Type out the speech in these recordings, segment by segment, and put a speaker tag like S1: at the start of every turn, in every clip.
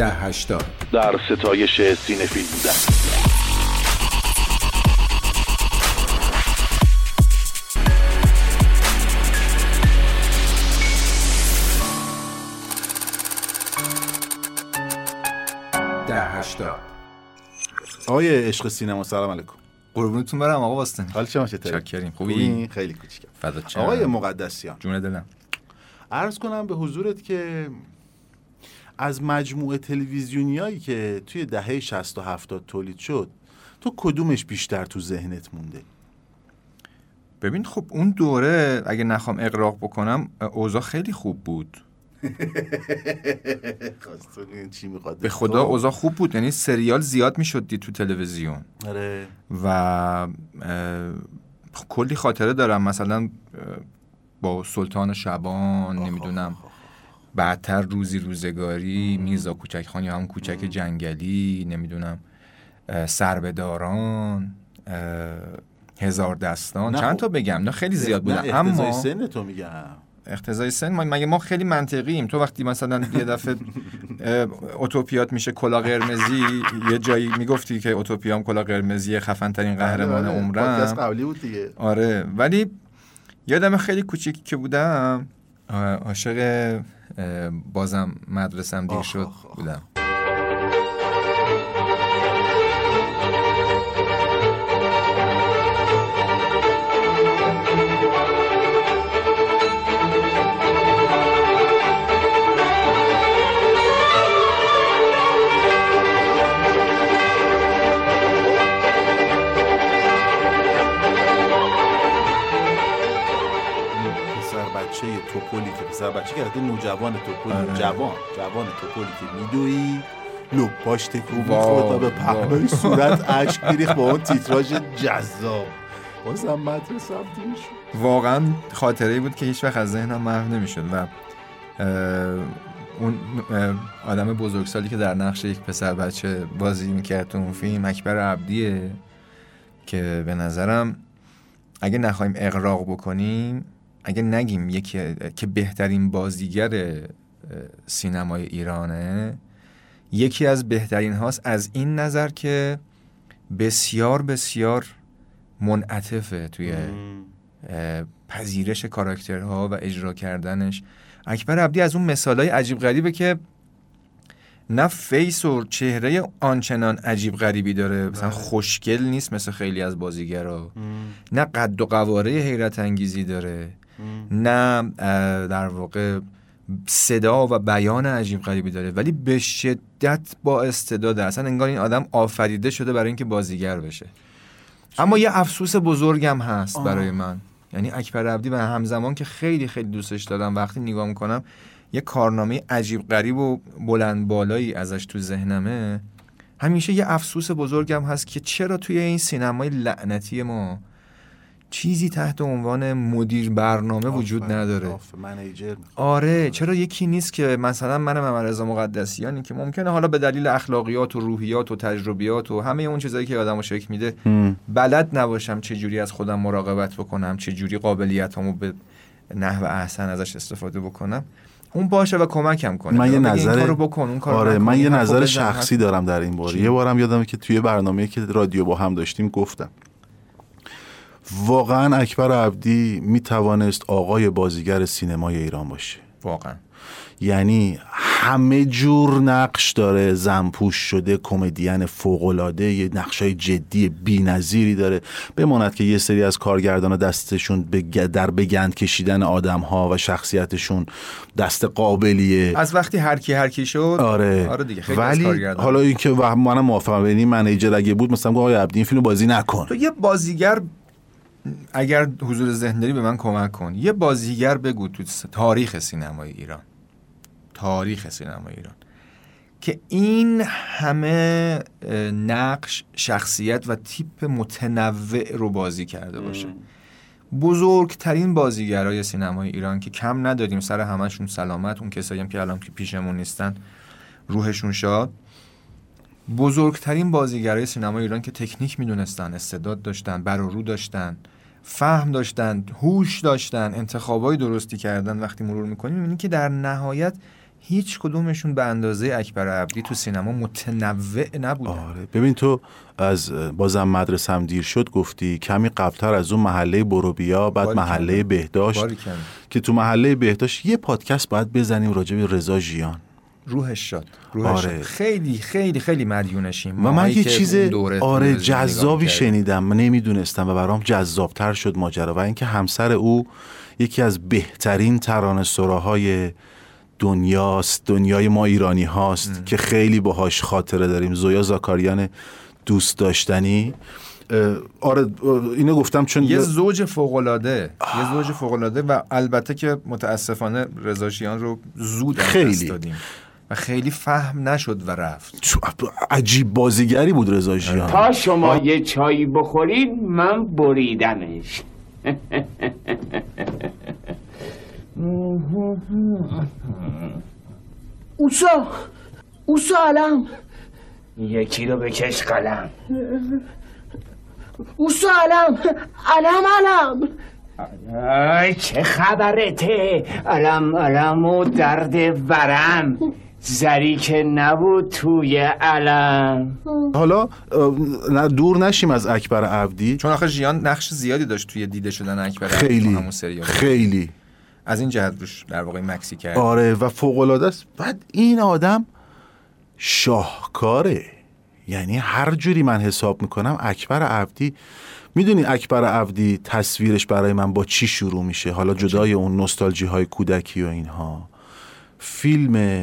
S1: ده هشتاد.
S2: در ستایش سینفیل بودن.
S1: ده هشتاد.
S3: آقای عشق سینما سلام علیکم.
S4: قربونتون برم آقا باستانی
S3: حال شما چطوری؟
S4: چاکریم خوبی؟
S3: خوبی؟ خیلی کوچیکم. آقای مقدسیان.
S4: جون دلم.
S3: عرض کنم به حضورت که از مجموعه تلویزیونیایی که توی دهه 60 و 70 تولید شد تو کدومش بیشتر تو ذهنت مونده؟
S4: ببین خب اون دوره اگه نخوام اقراق بکنم اوضاع خیلی خوب بود.
S3: چی
S4: به خدا اوضاع خوب بود یعنی سریال زیاد می‌شد دید تو تلویزیون.
S3: آره.
S4: و اه، کلی خاطره دارم مثلا با سلطان شبان نمی‌دونم بعدتر روزی روزگاری میرزا کوچک خان یا هم کوچک جنگلی نمی‌دونم سربداران هزار دستان.
S3: نه
S4: چند
S3: خب.
S4: تا بگم؟ نه خیلی زیاد
S3: نه
S4: بودن
S3: اقتضای
S4: اما
S3: سن تو میگم.
S4: اقتضای سن؟ مگه ما خیلی منطقیم. تو وقتی مثلا یه دفعه اتوپیات میشه کلا قرمزی یه جایی می‌گفتی که اتوپیام کلا قرمزی خفن ترین قهرمان
S3: بله، بله. پادکست
S4: عمرم
S3: قبلی بود دیگه.
S4: آره ولی یادم خیلی کوچیکی که بودم عاشق بازم مدرسم دیر شد. بودم
S3: توپولی که پسر بچه البته نوجوان توپولی
S4: آره.
S3: جوان جوان توپولی که میدوی لپاش تکون می‌خورد و به. پهنای صورت اشک میریخت با اون تیتراژ جذاب بازم مدرسه
S4: واقعا خاطره بود که هیچ وقت از ذهنم محو نمی‌شد و اون آدم بزرگسالی که در نقش یک پسر بچه بازی می‌کرد تو اون فیلم اکبر عبدیه که به نظرم اگه نخوایم اغراق بکنیم اگه نگیم یکی که بهترین بازیگر سینمای ایرانه یکی از بهترین هاست از این نظر که بسیار بسیار منعطفه توی پذیرش کاراکترها و اجرا کردنش. اکبر عبدی از اون مثالای عجیب غریبه که نه فیس و چهره آنچنان عجیب غریبی داره. مثلا خوشگل نیست مثل خیلی از بازیگرا. نه قد و قواره حیرت انگیزی داره. نه در واقع صدا و بیان عجیب غریبی داره. ولی به شدت با استعداده اصلا انگار این آدم آفریده شده برای اینکه بازیگر بشه. اما یه افسوس بزرگم هست
S3: آه.
S4: برای من. یعنی اکبر عبدی و همزمان که خیلی خیلی دوستش دارم وقتی نگاه می‌کنم یه کارنامه عجیب غریب و بلند بالایی ازش تو ذهنمه. همیشه یه افسوس بزرگم هست که چرا توی این سینمای لعنتی ما چیزی تحت عنوان مدیر برنامه وجود نداره. آره چرا یکی نیست که مثلا من محمد رضا مقدسیانی که ممکنه حالا به دلیل اخلاقیات و روحیات و تجربیات و همه اون چیزایی که آدمو شکل میده بلد نباشم چه جوری از خودم مراقبت بکنم چه جوری قابلیتامو به نحو احسن ازش استفاده بکنم. اون باشه و کمکم کنه.
S3: من یه
S4: این
S3: نظر
S4: کارو بکن اون کارو
S3: آره من یه نظر شخصی دارم در این باره؟ یه بارم یادمه که توی برنامه که رادیو با هم داشتیم گفتم. واقعا اکبر عبدی می‌توانست آقای بازیگر سینمای ایران باشه.
S4: واقعا.
S3: یعنی همه جور نقش داره. زنپوش شده کمدین فوقالعاده یه نقشای جدی بی‌نظیری داره. بماند که یه سری از کارگردان دستشون در بگند کشیدن آدم ها و شخصیتشون دست قابلیه.
S4: از وقتی هر کی هر کی شد
S3: آره,
S4: آره دیگه خیلی
S3: ولی. حالا اینکه و منم موافقم. یعنی منیجر اگه بود مثلا گفت آقای عبدی این فیلم بازی نکن.
S4: تو یه بازیگر اگر حضور ذهن داری به من کمک کن. یه بازیگر بگو تو تاریخ سینمای ایران. تاریخ سینمای ایران. که این همه نقش شخصیت و تیپ متنوع رو بازی کرده باشه. بزرگترین بازیگرای سینمای ایران که کم نداریم سر همشون سلامت اون کسایی هم که الان که پیشمون نیستن روحشون شاد. بزرگترین بازیگرای سینمای ایران که تکنیک می‌دونستن استعداد داشتن بر رو داشتن فهم داشتن هوش داشتن انتخابای درستی کردن وقتی مرور می‌کنیم می‌بینی که در نهایت هیچ کدومشون به اندازه اکبر عبدی تو سینما متنوع نبودن
S3: آره ببین تو از بازم مدرسم دیر شد گفتی کمی قبلتر از اون محله بروبیا بعد. محله بهداشت. که تو محله بهداشت یه پادکست باید بزنیم راجع به رضا ژیان
S4: روحش شد روحش
S3: آره.
S4: شد. خیلی خیلی خیلی مدیونشیم.
S3: و من یه چیز آره جذابی. شنیدم. من نمی‌دونستم و برام جذابتر شد ماجرا. و اینکه همسر او یکی از بهترین ترانه سراهای دنیاست دنیای ما ایرانی هاست که خیلی باهاش خاطره داریم. زویا زاکاریان دوست داشتنی. آره اینو گفتم چون
S4: یه زوج فوق‌العاده یه زوج فوق‌العاده و البته که متاسفانه رضا رو زود
S3: خیلی.
S4: دست دادیم. و خیلی فهم نشد و رفت.
S3: عجیب بازیگری بود رضا ژیان
S5: تا شما یه چایی بخورید من بریدمش.
S6: اوسا اوسا علم.
S5: یکی رو بکش قلم.
S6: اوسا علم علم علم.
S5: آی چه خبرته؟ علم علم و درد ورم. زری که نبود توی علم.
S3: حالا نه دور نشیم از اکبر عبدی.
S4: چون آخه ژیان نقش زیادی داشت توی دیده شدن اکبر عبدی
S3: خیلی
S4: همون سریال
S3: خیلی.
S4: از این جهت روش در واقع مکسی کرد.
S3: آره و فوق العاده است. بعد این آدم شاهکاره. یعنی هر جوری من حساب می‌کنم اکبر عبدی می‌دونی اکبر عبدی تصویرش برای من با چی شروع میشه؟ حالا جدای اون نوستالژی های کودکی و اینها. فیلم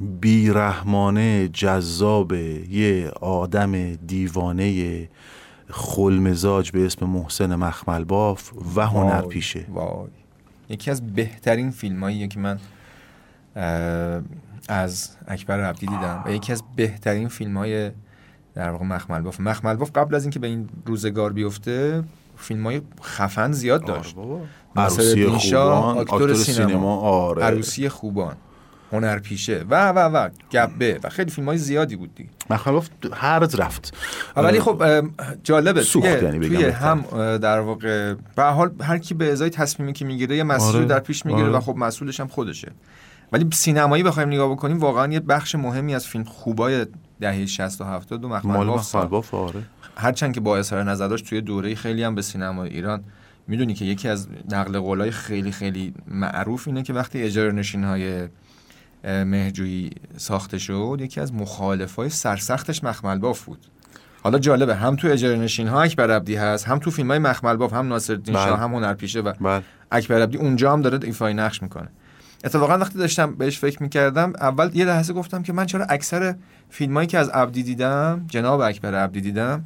S3: بیرحمانه جذاب یه آدم دیوانه خلمزاج به اسم محسن مخملباف و هنرپیشه
S4: وای یکی از بهترین فیلم که من از اکبر عبدی دیدم و یکی از بهترین فیلم های در واقع مخمل باف مخمل باف قبل از اینکه به این روزگار بیفته فیلم های خفن زیاد داشت.
S3: عروسی خوبان
S4: آکتور سینما.
S3: سینما آره.
S4: عروسی خوبان. هنرپیشه. و و و گبه. و خیلی فیلم های زیادی بود دیگه.
S3: مخالف هر رفت.
S4: ولی خب جالبه.
S3: سوخت یعنی بگم
S4: توی. هم در واقع به حال هر کی به ازای تصمیمی که می‌گیره یه مسئول
S3: آره،
S4: در پیش می‌گیره
S3: آره.
S4: و خب مسئولش هم خودشه. ولی سینمایی بخوایم نگاه بکنیم واقعا یه بخش مهمی از فیلم خوبای دهه 60 و 70 و.
S3: مخالباف آره.
S4: هرچند که با اظهار نظر داشت توی دوره خیلی هم به سینمای ایران می‌دونی که یکی از نقل قولای خیلی خیلی معروف اینه که وقتی اجاره نشین های مهجویی ساخته شد یکی از مخالفای سرسختش مخمل باف بود. حالا جالبه هم تو اجاره نشین ها اکبر عبدی هست هم تو فیلم های مخمل باف هم ناصرالدین
S3: بله.
S4: شاه هم هنرپیشه و
S3: بله.
S4: اکبر عبدی اونجا هم داره ایفای نقش می‌کنه. اتفاقا وقتی داشتم بهش فکر می‌کردم اول یه لحظه گفتم که من چرا اکثر فیلمایی که از عبدی دیدم جناب اکبر عبدی دیدم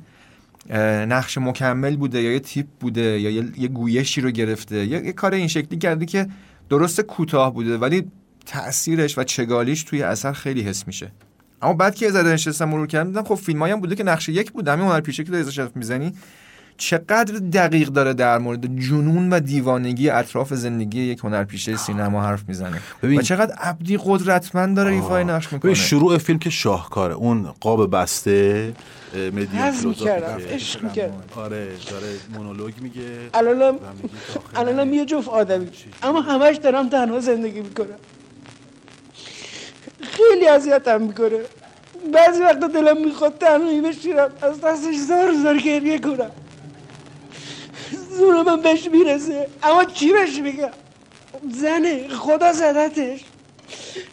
S4: نقش مکمل بوده یا یه تیپ بوده یا یه, یه گویشی رو گرفته یا یه کار این شکلی کرده که درست کوتاه بوده ولی تاثیرش و چگالیش توی اثر خیلی حس میشه. اما بعد که ذره نشستم مرور کردم دیدم خب فیلمایی هم بوده که نقش یک بوده همین هنرپیشه که داری ازش می‌زنی. چقدر دقیق داره در مورد جنون و دیوانگی اطراف زندگی یک هنرپیشه سینما حرف می‌زنه.
S3: ببین-
S4: و چقدر عبدی قدرتمند داره ایفای نقش
S3: ببین
S4: می‌کنه
S3: شروع فیلم که شاهکاره. اون قاب بسته مدیوم
S6: می‌کردم.
S3: میگه.
S6: عشق می‌کردم
S3: آره داره مونولوگ میگه.
S6: الانم الانم یه جفت آدمی. اما همش دارم تنها زندگی می‌کنم. خیلی اذیتم می‌کنه. بعضی وقتا دلم می‌خواد تنهایی بشیرم از دستش زار زار گریه کنم. زور من بهش می‌رسه. اما چی بهش میگم؟ زنه. خدا زدتش.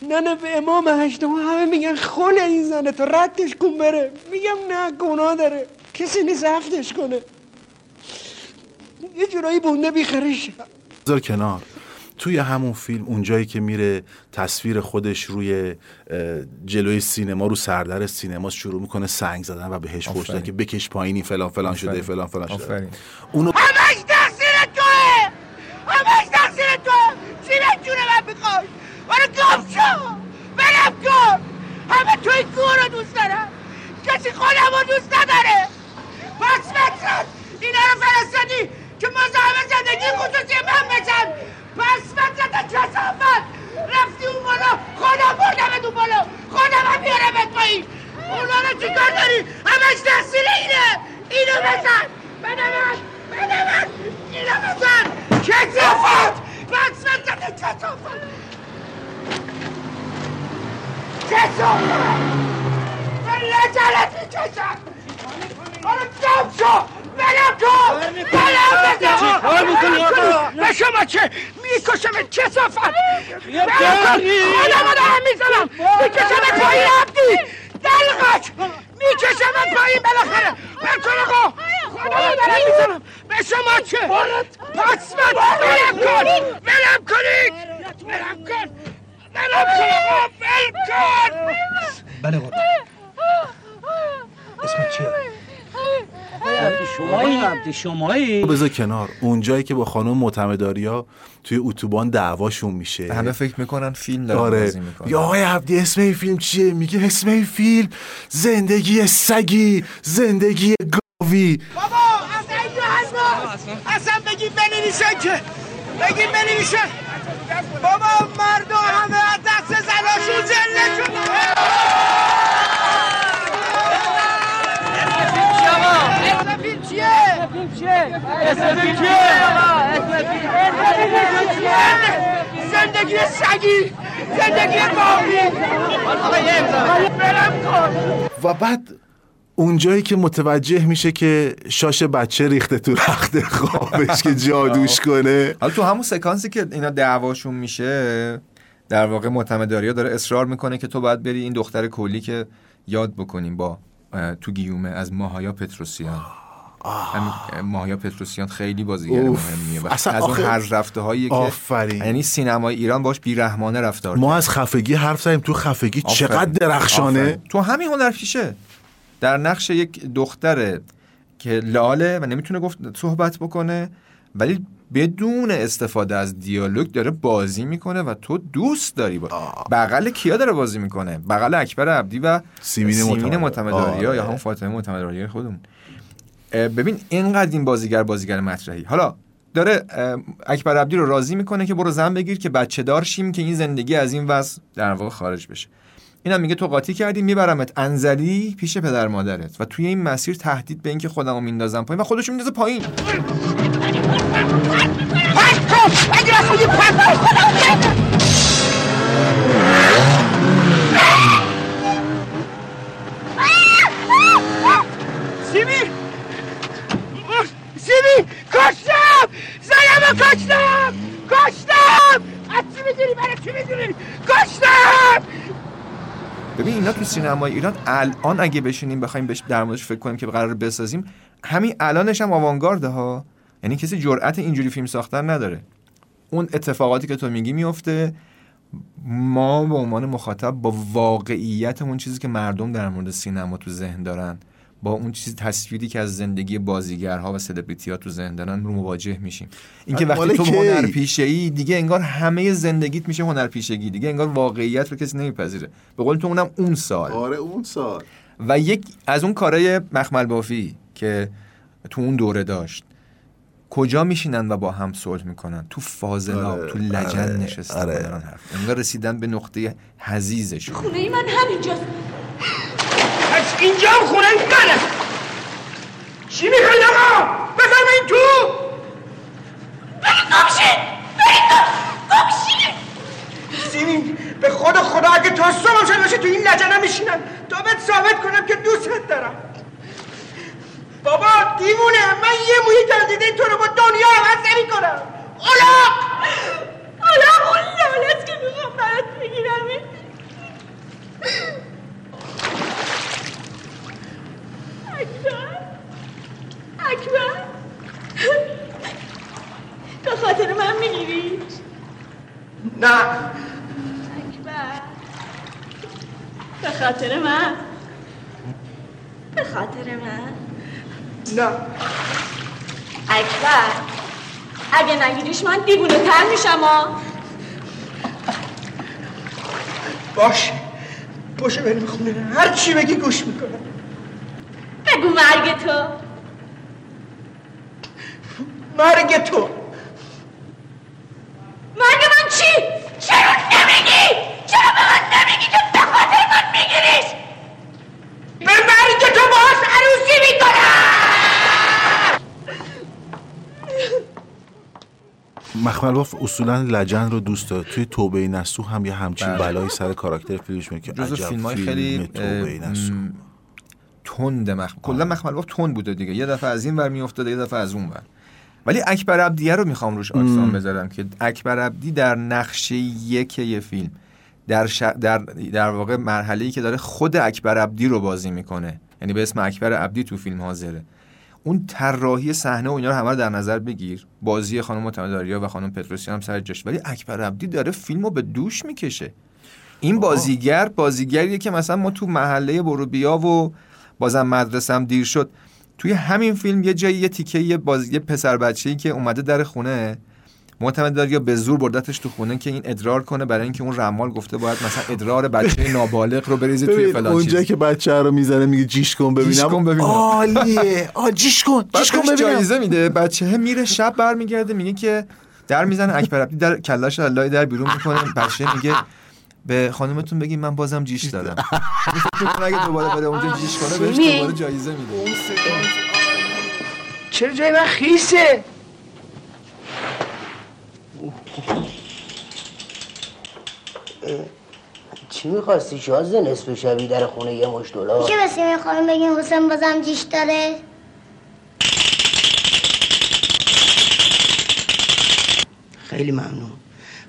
S6: نه به امام هشتم همه میگن خل این زنه تو ردش کن بره. میگم نه گناه داره. کسی نیست عفتش کنه. یه جورایی بونده
S3: بذار کنار. توی همون فیلم اونجایی که میره تصویر خودش روی جلوی سینما رو سردر سینما شروع می‌کنه سنگ زدن و بهش
S4: آفرین.
S3: که بکش پایینی فلان فلان شده. فلان فلان شده.
S4: آفرین.
S3: اونو
S6: همش تقصیر توه! همش تقصیر توه! چی به جون من می‌خوای؟ برو گم شو! برم کن همه توی گور رو دوست دارم. کسی خودم رو دوست نداره. پس مطرد اینا رو فرستادی که مزاحم زندگی خصوصی من بشن پس مطرد کسافت رفتی اون بالا خودم بردمت اون بالا خودم هم بیارمت پایین اونا رو چیکار داری همش تقصیر اینه اینو بزن بده من بده من اینو بزن کسافت پس مطرد کسافت کسافت من لجلت می‌کشم برو گم شو ولم کن
S5: کار می‌کنی آقا؟
S6: به شما چه می‌کشم کسافت. ولم کن خودمو دارم می‌زنم. می‌کشم پایین عبدی دلقک می‌کشم پایین بالاخره. من تو آقا خودمو دارم می‌زنم. به شما چه؟ پس من ولم کن. ولم کنید ولم کن. ولم کن. آقا ول کن.
S7: بله قربان. اسمت چیه؟
S5: شمایی
S3: بذار کنار. اونجایی که با خانم معتمداریا توی اتوبان دعواشون میشه.
S4: همه فکر می‌کنن فیلم داره
S3: آره.
S4: بازی می‌کنه
S3: یا آقای عبدی اسم این فیلم چیه؟ میگه اسم این فیلم زندگی سگی زندگی گاوی.
S6: بابا اصلا اینجا هست اصلا بگیم بنویسن که. بگیم بنویسن. بابا مردم همه از دست زناشون زنده شدن اسم فیلم چیه؟ اسم فیلم چیه؟ زندگی سگی زندگی کن
S3: و بعد اونجایی که متوجه میشه که شاش بچه ریخته تو رخت خوابش که جادوش کنه.
S4: حالا تو همون سکانسی که اینا دعواشون میشه در واقع معتمداریا داره اصرار می‌کنه که تو باید بری این دختر کلی که یاد بکنیم با تو گیومه از ماهایا پتروسیان. همین ماهایا پتروسیان خیلی بازیگر. مهمیه و
S3: اصلا
S4: از اون هر رفته هایی که. یعنی سینمای ایران باش بیرحمانه رفتار
S3: ما از خفگی حرف زدیم تو خفگی
S4: آفرین.
S3: چقدر درخشانه
S4: آفرین. تو همین هنر پیشه در نقش یک دختره که لاله و نمی‌تونه گفت صحبت بکنه ولی بدون استفاده از دیالوگ داره بازی می‌کنه و تو دوست داری با بغل کیا داره بازی می‌کنه بغل اکبر عبدی و
S3: سیمین
S4: سیمین. معتمداریا
S3: آره.
S4: یا همون فاطمه معتمداریا خودمون ببین اینقدر این بازیگر بازیگر مطرحی حالا داره اکبر عبدی رو راضی می‌کنه که برو زن بگیر که بچه دار شیم که این زندگی از این وضع در واقع خارج بشه اینم میگه تو قاطی کردی میبرمت انزلی پیش پدر مادرت و توی این مسیر تهدید به اینکه خودمو میندازم پایین و خودشو میندازه پایین
S6: کشتم کشتم از چی می‌دونی برای چی می‌دونی کشتم
S4: ببین اینا تو سینمای ایران الان اگه بشینیم بخوایم بهش در موردش فکر کنیم که قرار بسازیم همین الانش هم آوانگارده ها. یعنی کسی جرأت اینجوری فیلم ساختن نداره. اون اتفاقاتی که تو میگی میفته ما به عنوان مخاطب با واقعیت اون چیزی که مردم در مورد سینما تو ذهن دارن. با اون چیز تصویری که از زندگی بازیگرها و سلبریتی ها تو ذهن دارن رو مواجه میشیم. اینکه
S3: مال
S4: وقتی تو
S3: کی؟
S4: هنر پیشه ای دیگه انگار همه زندگیت میشه هنر پیشگی دیگه انگار واقعیت رو کسی نمیپذیره. به قول تو اونم اون سال.
S3: آره اون سال.
S4: و یک از اون کارهای مخمل بافی که تو اون دوره داشت کجا میشینن و با هم صلح می‌کنن؟ تو فاضلاب
S3: آره،
S4: تو لجن
S3: آره،
S4: نشستن
S3: آره.
S4: دارن حرف. انگار رسیدن به نقطه حزیزشون
S8: خونه من همینجاست.
S6: پس اینجا هم خونه منه. چی می‌خواید آقا؟ بفرمایید تو.
S8: برید گمشید برید گمشید
S6: سیمین به خود خدا اگه تا صبح شد باشه تو این لجنه میشینم تا بهت ثابت کنم که دوستت دارم. بابا دیوونه. من یه موی جدیده تو رو با دنیا عوض نمی کنم اولاق
S8: حالا اون لالت که می‌خوام برات بگیرم اکبر اکبر به خاطر من می‌گیری
S6: نه
S8: اکبر به خاطر من؟ به خاطر من؟
S6: نه.
S8: اکبر اگه نگیریش من دیوونه تر میشم ها
S6: باش. باشه بریم خونه. هر چی بگی گوش می‌کنم.
S8: بگو مرگ تو.
S6: مرگ تو
S8: مرگ من چی؟ چرا نمیگی؟ چرا به من نمیگی که به خاطر من میگیریش؟
S6: به مرگ تو باز عروسی
S3: باف اصولا لجن رو دوست داره. توی توبه نسو هم یه همچین
S4: بله.
S3: بلایی سر کاراکتر فیلمش میگه که
S4: جزو
S3: عجب
S4: فیلم های
S3: فیلم
S4: خیلی
S3: توبه نسو.
S4: تند مخ... کلا مخمل باف تند بوده دیگه. یه دفعه از این ور میافتاده یه دفعه از اون ور. ولی اکبر عبدیه رو می‌خوام روش آکسان بذارم که اکبر عبدی در نقشه یک یه فیلم در, ش... در در واقع مرحله ای که داره خود اکبر عبدی رو بازی می‌کنه. یعنی به اسم اکبر عبدی تو فیلم حاضره. اون طراحی صحنه و اینا رو همه رو در نظر بگیر. بازی خانم متمداریا و خانم پتروسیان هم سر جاش. ولی اکبر عبدی داره فیلم رو به دوش می‌کشه. این بازیگر بازیگریه که مثلا ما تو محله بروبیا و بازم مدرسم دیر شد. توی همین فیلم یه جایی یه تیکه یه باز یه پسر بچه‌ای که اومده در خونه معتمد داریا به زور بردتش تو خونه که این ادرار کنه برای اینکه اون رمال گفته باید مثلا ادرار بچه نابالغ رو بریزی توی فلان
S3: اونجایی
S4: چیز.
S3: که بچه رو می‌زنه میگه جیش کن ببینم.
S4: جیش کن ببینم.
S3: عالیه. آ جیش کن جیش کن ببینم.
S4: جایزه میده. بچه میره شب برمیگرده میگه که در می‌زنه اکبر عبدی در کلاش لای در بیرون می‌کنه. بچه میگه به خانمتون بگیم من بازم جیش فکر می‌کنه اگه دوباره بره اونجا جیش کنه بهش. دوباره جایزه میده.
S6: چرا جای من خیسه؟
S7: چی می‌خواستی؟ شازده نصف شبی در خونه یه مش دلار
S8: میشه به سیمین خانم بگین حسین بازم جیش داره؟
S7: خیلی ممنون.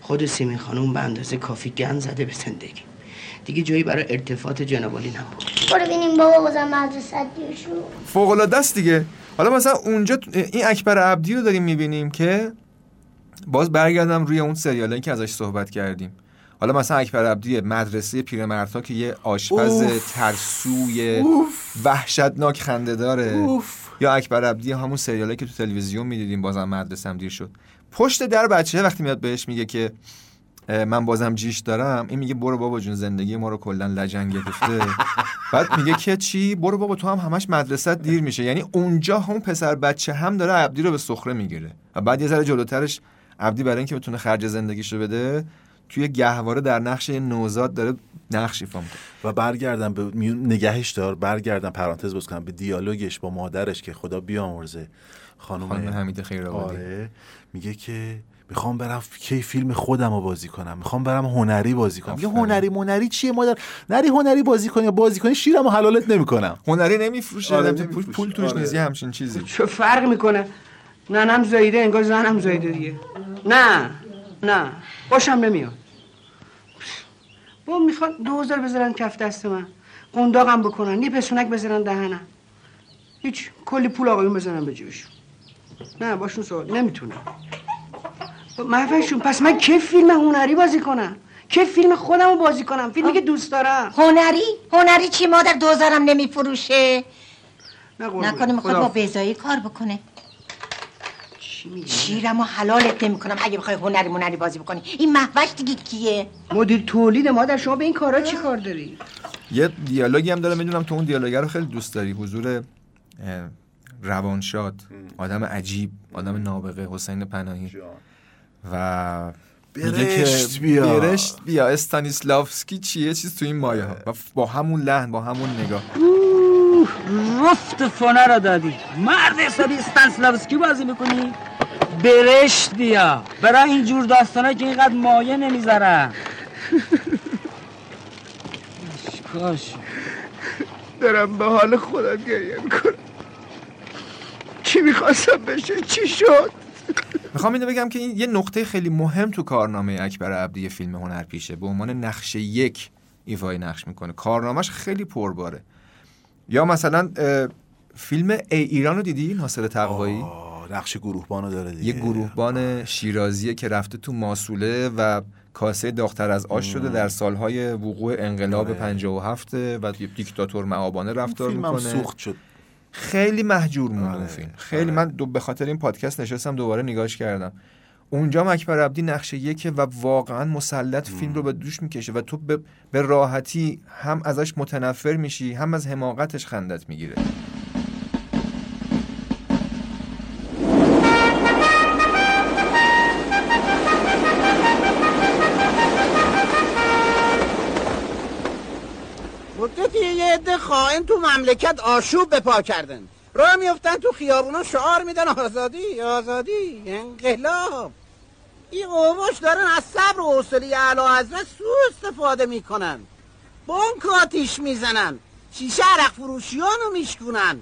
S7: خود سیمین خانوم به اندازه کافی گند زده به زندگی. دیگه جایی برای ارتفاط جنابالی نبود.
S8: برو ببینیم بابا بازم مدرسه دیر شد.
S4: فوق العاده است دیگه. حالا مثلا اونجا این اکبر عبدی رو داریم می‌بینیم که باز برگردم روی اون سریالایی که ازش صحبت کردیم. حالا مثلا اکبر عبدی مدرسه پیرمردها که یه آشپز. ترسوی وحشتناک خنده داره. یا اکبر عبدی همون سریالایی که تو تلویزیون می‌دیدیم بازم مدرسه هم دیر شد. پشت در بچه وقتی میاد بهش میگه که من بازم جیش دارم این میگه برو بابا جون زندگی ما رو کلا لجنگ گرفته. بعد میگه که چی؟ برو بابا تو هم همش مدرسه دیر میشه. یعنی اونجا همون پسر بچه هم داره عبدی رو به سخره می‌گیره. و بعد یه ذره جلوترش عبدی برای اینکه بتونه خرج زندگیشو بده توی گهواره در نقش یه نوزاد داره نقش ایفا می‌کنه.
S3: و برگردم به نگهش دار برگردم پرانتز باز کنم به دیالوگش با مادرش که خدا بیامرزه. خانم,
S4: خانم حمید خیرآبادی.
S3: آره. میگه که می‌خوام برم کی فیلم خودم رو بازی کنم. می‌خوام برم هنری بازی کنم. میگه
S4: آفرین.
S3: هنری منری چیه مادر؟ نری هنری بازی کنی یا بازی کنی شیرم و حلالت نمی‌کنم.
S4: هنری نمیفروشه
S3: آره،
S4: پول,
S3: نمی‌فروشه.
S4: پول توش
S3: آره.
S4: نیست یه همچین چیزی.
S6: چه فرق می‌کنه؟ ننم زایده انگار زنم زایده دیگه. نه نه باشم نمیاد. با می‌خوان دوزار بذارن کف دست من. قنداقم بکنن یه پسونک بذارن دهنم. هیچ کلی پول آقایون بزنن به جیبشون. نه باشون سوال نمی‌تونم. محفشون پس من که فیلم هنری بازی کنم؟ که فیلم خودم رو بازی کنم؟ فیلمی که دوست دارم.
S9: هنری؟ هنری چی مادر دوزارم نمیفروشه؟
S6: نه.
S9: نکنه می‌خواد با بیزایی کار بکنه.
S6: چی میگی؟
S9: شیرم و حلالت نمی‌کنم. اگه بخوای هنری منری بازی بکنی. این محوش دیگه کیه؟
S6: مدیر تولید مادر شما به این کارا چی کار داری؟
S4: یه دیالوگی هم داره می‌دونم تو اون دیالوگ رو خیلی دوست داری. حضور روانشاد آدم عجیب آدم نابغه حسین پناهی. و
S3: برشت بیا.
S4: برشت بیا. استانیسلافسکی چیه؟ چیز تو این مایه ها. و با همون لحن با همون نگاه.
S5: رفت فونه رو دادی. مرد حسابی استانسلاوسکی بازی می‌کنی؟ برشت بیا برای اینجور داستانه که اینقدر مایه نمی‌ذارن کاش
S6: دارم به حال خودم گریه می‌کنم. چی می‌خواستم بشه؟ چی شد؟
S4: می‌خوام اینو بگم که این یه نقطه خیلی مهم تو کارنامه اکبر عبدی فیلم هنرپیشه به عنوان نقش یک ایفای نقش می‌کنه. کارنامهش خیلی پرباره. یا مثلا فیلم ای ایران رو دیدی؟ ناصر تقوایی؟
S3: آه، نقش گروهبانو داره دیگه.
S4: یه گروهبان شیرازیه که رفته تو ماسوله و کاسه داختر از آش شده در سالهای وقوع انقلاب
S3: آره.
S4: 57 و یه دیکتاتور معابانه رفتار می‌کنه.
S3: سوخت شد.
S4: خیلی محجور موند
S3: آره،
S4: فیلم. خیلی
S3: آره.
S4: من دو به خاطر این پادکست نشستم دوباره نگاهش کردم. اونجا هم اکبر عبدی نقش یکه و واقعا مسلط فیلم رو به دوش می‌کشه و تو به راحتی هم ازش متنفر میشی هم از حماقتش خندت می‌گیره.
S10: تو مملکت آشوب به پا کردن. راه میفتن تو خیابونا شعار میدن آزادی آزادی انقلاب. این قومش دارن از صبر و حوصله اعلی حضرت سوء استفاده می‌کنن. بانک آتیش می‌زنن. شیشه عرق فروشیانو میشکنن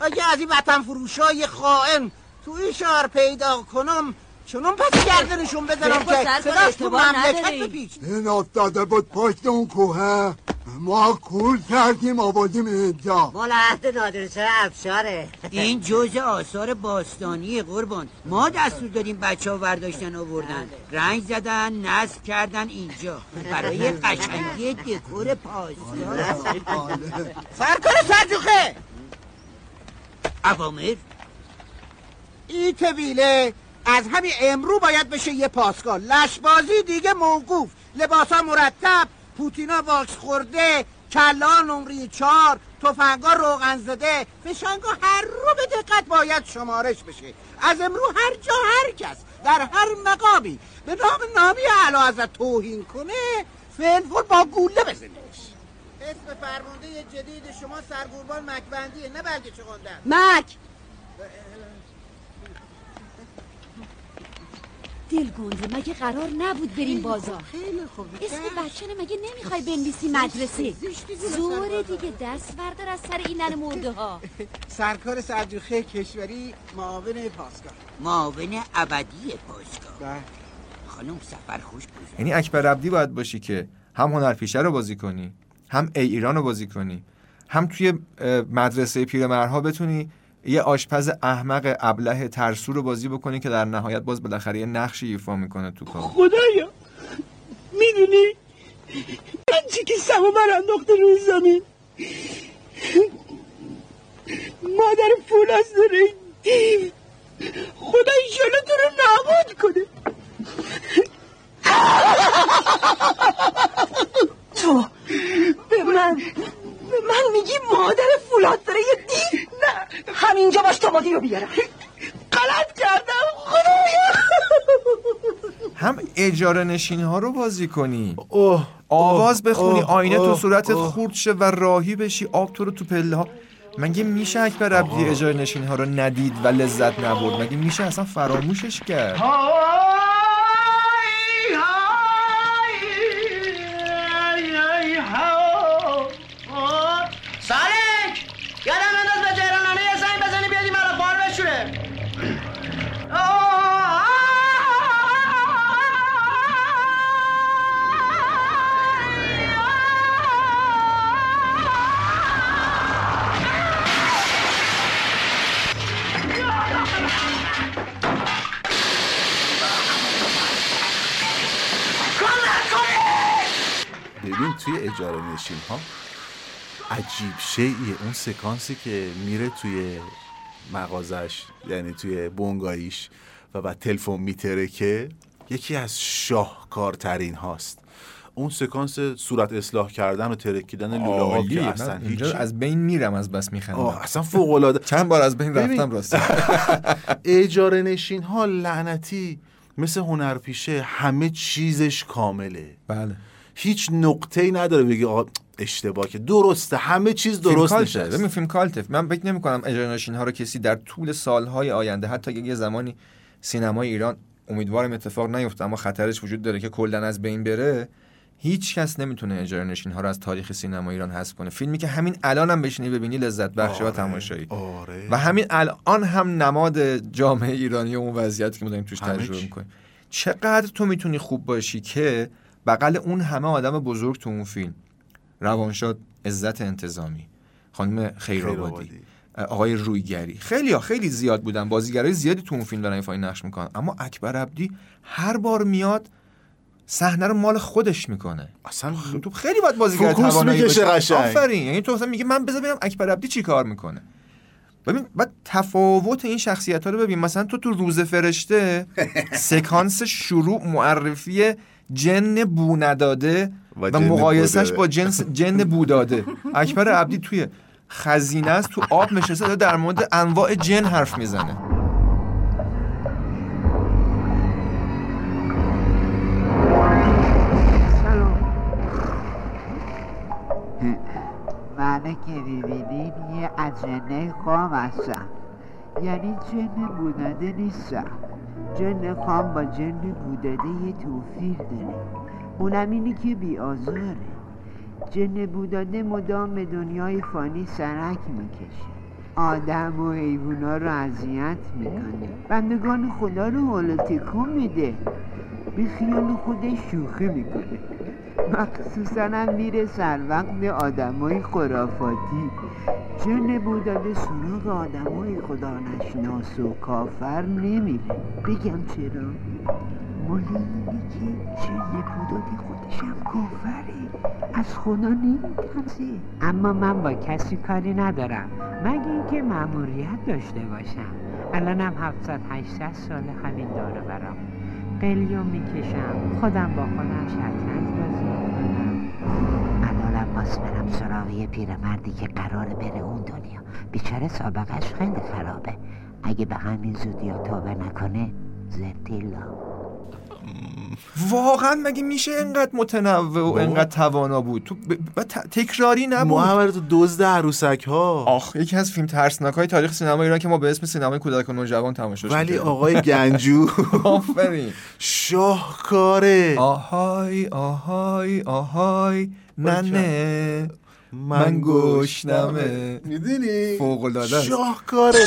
S10: اگه از این وطن فروشای خائن تو این شهر پیدا کنم چونم پس گردنشون بزنم
S11: بابا،
S10: که صداش تو مملکت
S11: نداری.
S10: بپیچ.
S12: این افتاده بود پشت اون کوه ما کول کردیم آبادیم اینجا.
S11: مال عهد نادرشاه افشاره
S7: این جزء آثار باستانی قربان. ما دستور دادیم بچه ها برداشتن آوردن رنگ زدن نصب کردن اینجا. برای قشنگی دکور پاسدار.
S10: سرکار سرجوخه
S7: اوامر
S10: این طویله از همین امرو باید بشه یه پاسگاه. لشبازی دیگه موقوف. لباسا مرتب. پوتینا واکس خورده کلا نمری چار تفنگا روغن زده. فشنگا هر رو به دقت باید شمارش بشه. از امرو هر جا هر کس در هر مقامی به نام نامی اعلی حضرت توهین کنه فنفور با گوله بزنیش. اسم فرمانده جدید شما سرگوربان مکبندیه نه بلکه چه
S11: مک! دلگنده مگه قرار نبود بریم بازار؟
S10: خیلی خوب
S11: اسم بچه مگه نمی‌خوای بنویسی مدرسه؟ زوره دیگه دست بردار از سر این نن مرده ها.
S10: سرکار سرجوخه کشوری معاون پاسگاه.
S7: معاون ابدی پاسگاه.
S10: بله.
S7: خانم سفر خوش گذشت.
S4: یعنی اکبر عبدی باید باشی که هم هنرپیشه رو بازی کنی هم ای ایران رو بازی کنی هم توی مدرسه پیرمرها بتونی یه آشپز احمق ابله ترسو رو بازی بکنی که در نهایت باز بالاخره یه نقشی ایفا می‌کنه تو کار.
S6: خدایا می‌دونی؟ من چی که سمو من انداخته روی زمین؟ مادر فولاس داره این دیو خدا ایشالا تو رو نابود کنه تو به من به من میگی مادر فولاد داره یه دیو نه مادی رو بیارم. غلط کردم خدایا
S4: هم اجاره نشین ها رو بازی کنی.
S3: اوه
S4: آواز بخونی
S3: اوه،
S4: آینه تو صورتت. خورد شه و راهی بشی آب تو رو تو پله ها مگه میشه اکبر عبدی اجاره نشین ها رو ندید و لذت نبرد؟ مگه میشه اصلا فراموشش کرد؟
S3: اجاره نشین ها؟ عجیب شیعیه اون سکانسی که میره توی مغازش یعنی توی بونگاییش و بعد تلفن میترکه یکی از شاهکارترین هاست. اون سکانس صورت اصلاح کردن و ترکیدن لوله ها
S4: عالیه.
S3: که اصلا هیچ
S4: از بین میرم از بس میخندم.
S3: اصلا فوق العاده
S4: چند بار از بین. رفتم راست
S3: اجاره نشین ها لعنتی مثل هنرپیشه همه چیزش کامله.
S4: بله.
S3: هیچ نقطه ای نداره بگی آقا اشتباه که درسته همه چیز درست. نشست
S4: ببین فیلم کالته من فکر نمی کنم ها رو کسی در طول سالهای آینده حتی اگه یه زمانی سینمای ایران امیدوارم اتفاق نیفته اما خطرش وجود داره که کلا از بین بره هیچ کس نمی‌تونه اجاره نشین ها رو از تاریخ سینما ایران حذف کنه. فیلمی که همین الان هم بشینی ببینی لذت بخشه و
S3: آره،
S4: تماشایی.
S3: آره.
S4: و همین الان هم نماد جامعه ایرانی و اون وضعیتی که ما داریم توش تجربه. می‌کنیم. چقدر تو می‌تونی خوب باشی که بغل اون همه آدم بزرگ تو اون فیلم. روانشاد عزت انتظامی. خانم خیرآبادی. آقای رویگری. خیلی ها خیلی زیاد بودن. بازیگرای زیادی تو اون فیلم دارن ایفای نقش می‌کنن. اما اکبر عبدی هر بار میاد صحنه رو مال خودش می‌کنه.
S3: اصلا
S4: تو خیلی باید بازیگر توانایی. آفرین. یعنی تو میگه من بذار ببینم اکبر عبدی چی کار می‌کنه. ببین بعد تفاوت این شخصیت ها رو ببین. مثلا تو تو روز فرشته سکانس شروع معرفی جن بو نداده
S3: و
S4: و, مقایسش. با جنس جن بو داده. اکبر عبدی توی خزینه است تو آب نشسته داره در مورد انواع جن حرف می‌زنه.
S13: من که می‌بینیم یه اجنه قام هستم یعنی جن بودنده نیستم جن خام با جن بوداده یه توفیر داره. اونم اینه که بی آزاره جن بوداده مدام دنیای فانی سرک می‌کشه. آدم و حیوونا رو اذیت می‌کنه. بندگان خدا رو حال تکون میده. به خیال خودش شوخی می‌کنه. مخصوصا هم میره سر وقت آدمای خرافاتی. جن بوداده سراغ آدمای خدا نشناس و کافر نمیره. بگم چرا؟ مال اینه که جن بوداده خودشم کافره. از خدا نمیترسه. اما من با کسی کاری ندارم. مگه اینکه مأموریت داشته باشم. الانم 700 800 سال همین داره برام. قلیون می‌کشم. خودم با خودم شطرنج بازی می‌کنم. الانم باز برم سراغ یه پیرمردی که قراره بره اون دنیا. بیچاره سابقش خیلی خرابه. اگه به همین زودی توبه نکنه زرتیلا
S4: واقعا مگه میشه انقدر متنوع و انقدر توانا بود؟ تو ب... ب... ت- تکراری نبود.
S3: محمد تو دزد عروسک ها
S4: آخ یکی از فیلم ترسناک های تاریخ سینما ایران که ما به اسم سینمای کودک و نوجوان تماشاش
S3: ولی. آقای گنجو.
S4: آفرین.
S3: شاهکاره.
S4: آهای آهای آهای. ننه. من گشنمه
S3: می‌دونی؟
S4: فوق العاده.
S3: شاهکاره.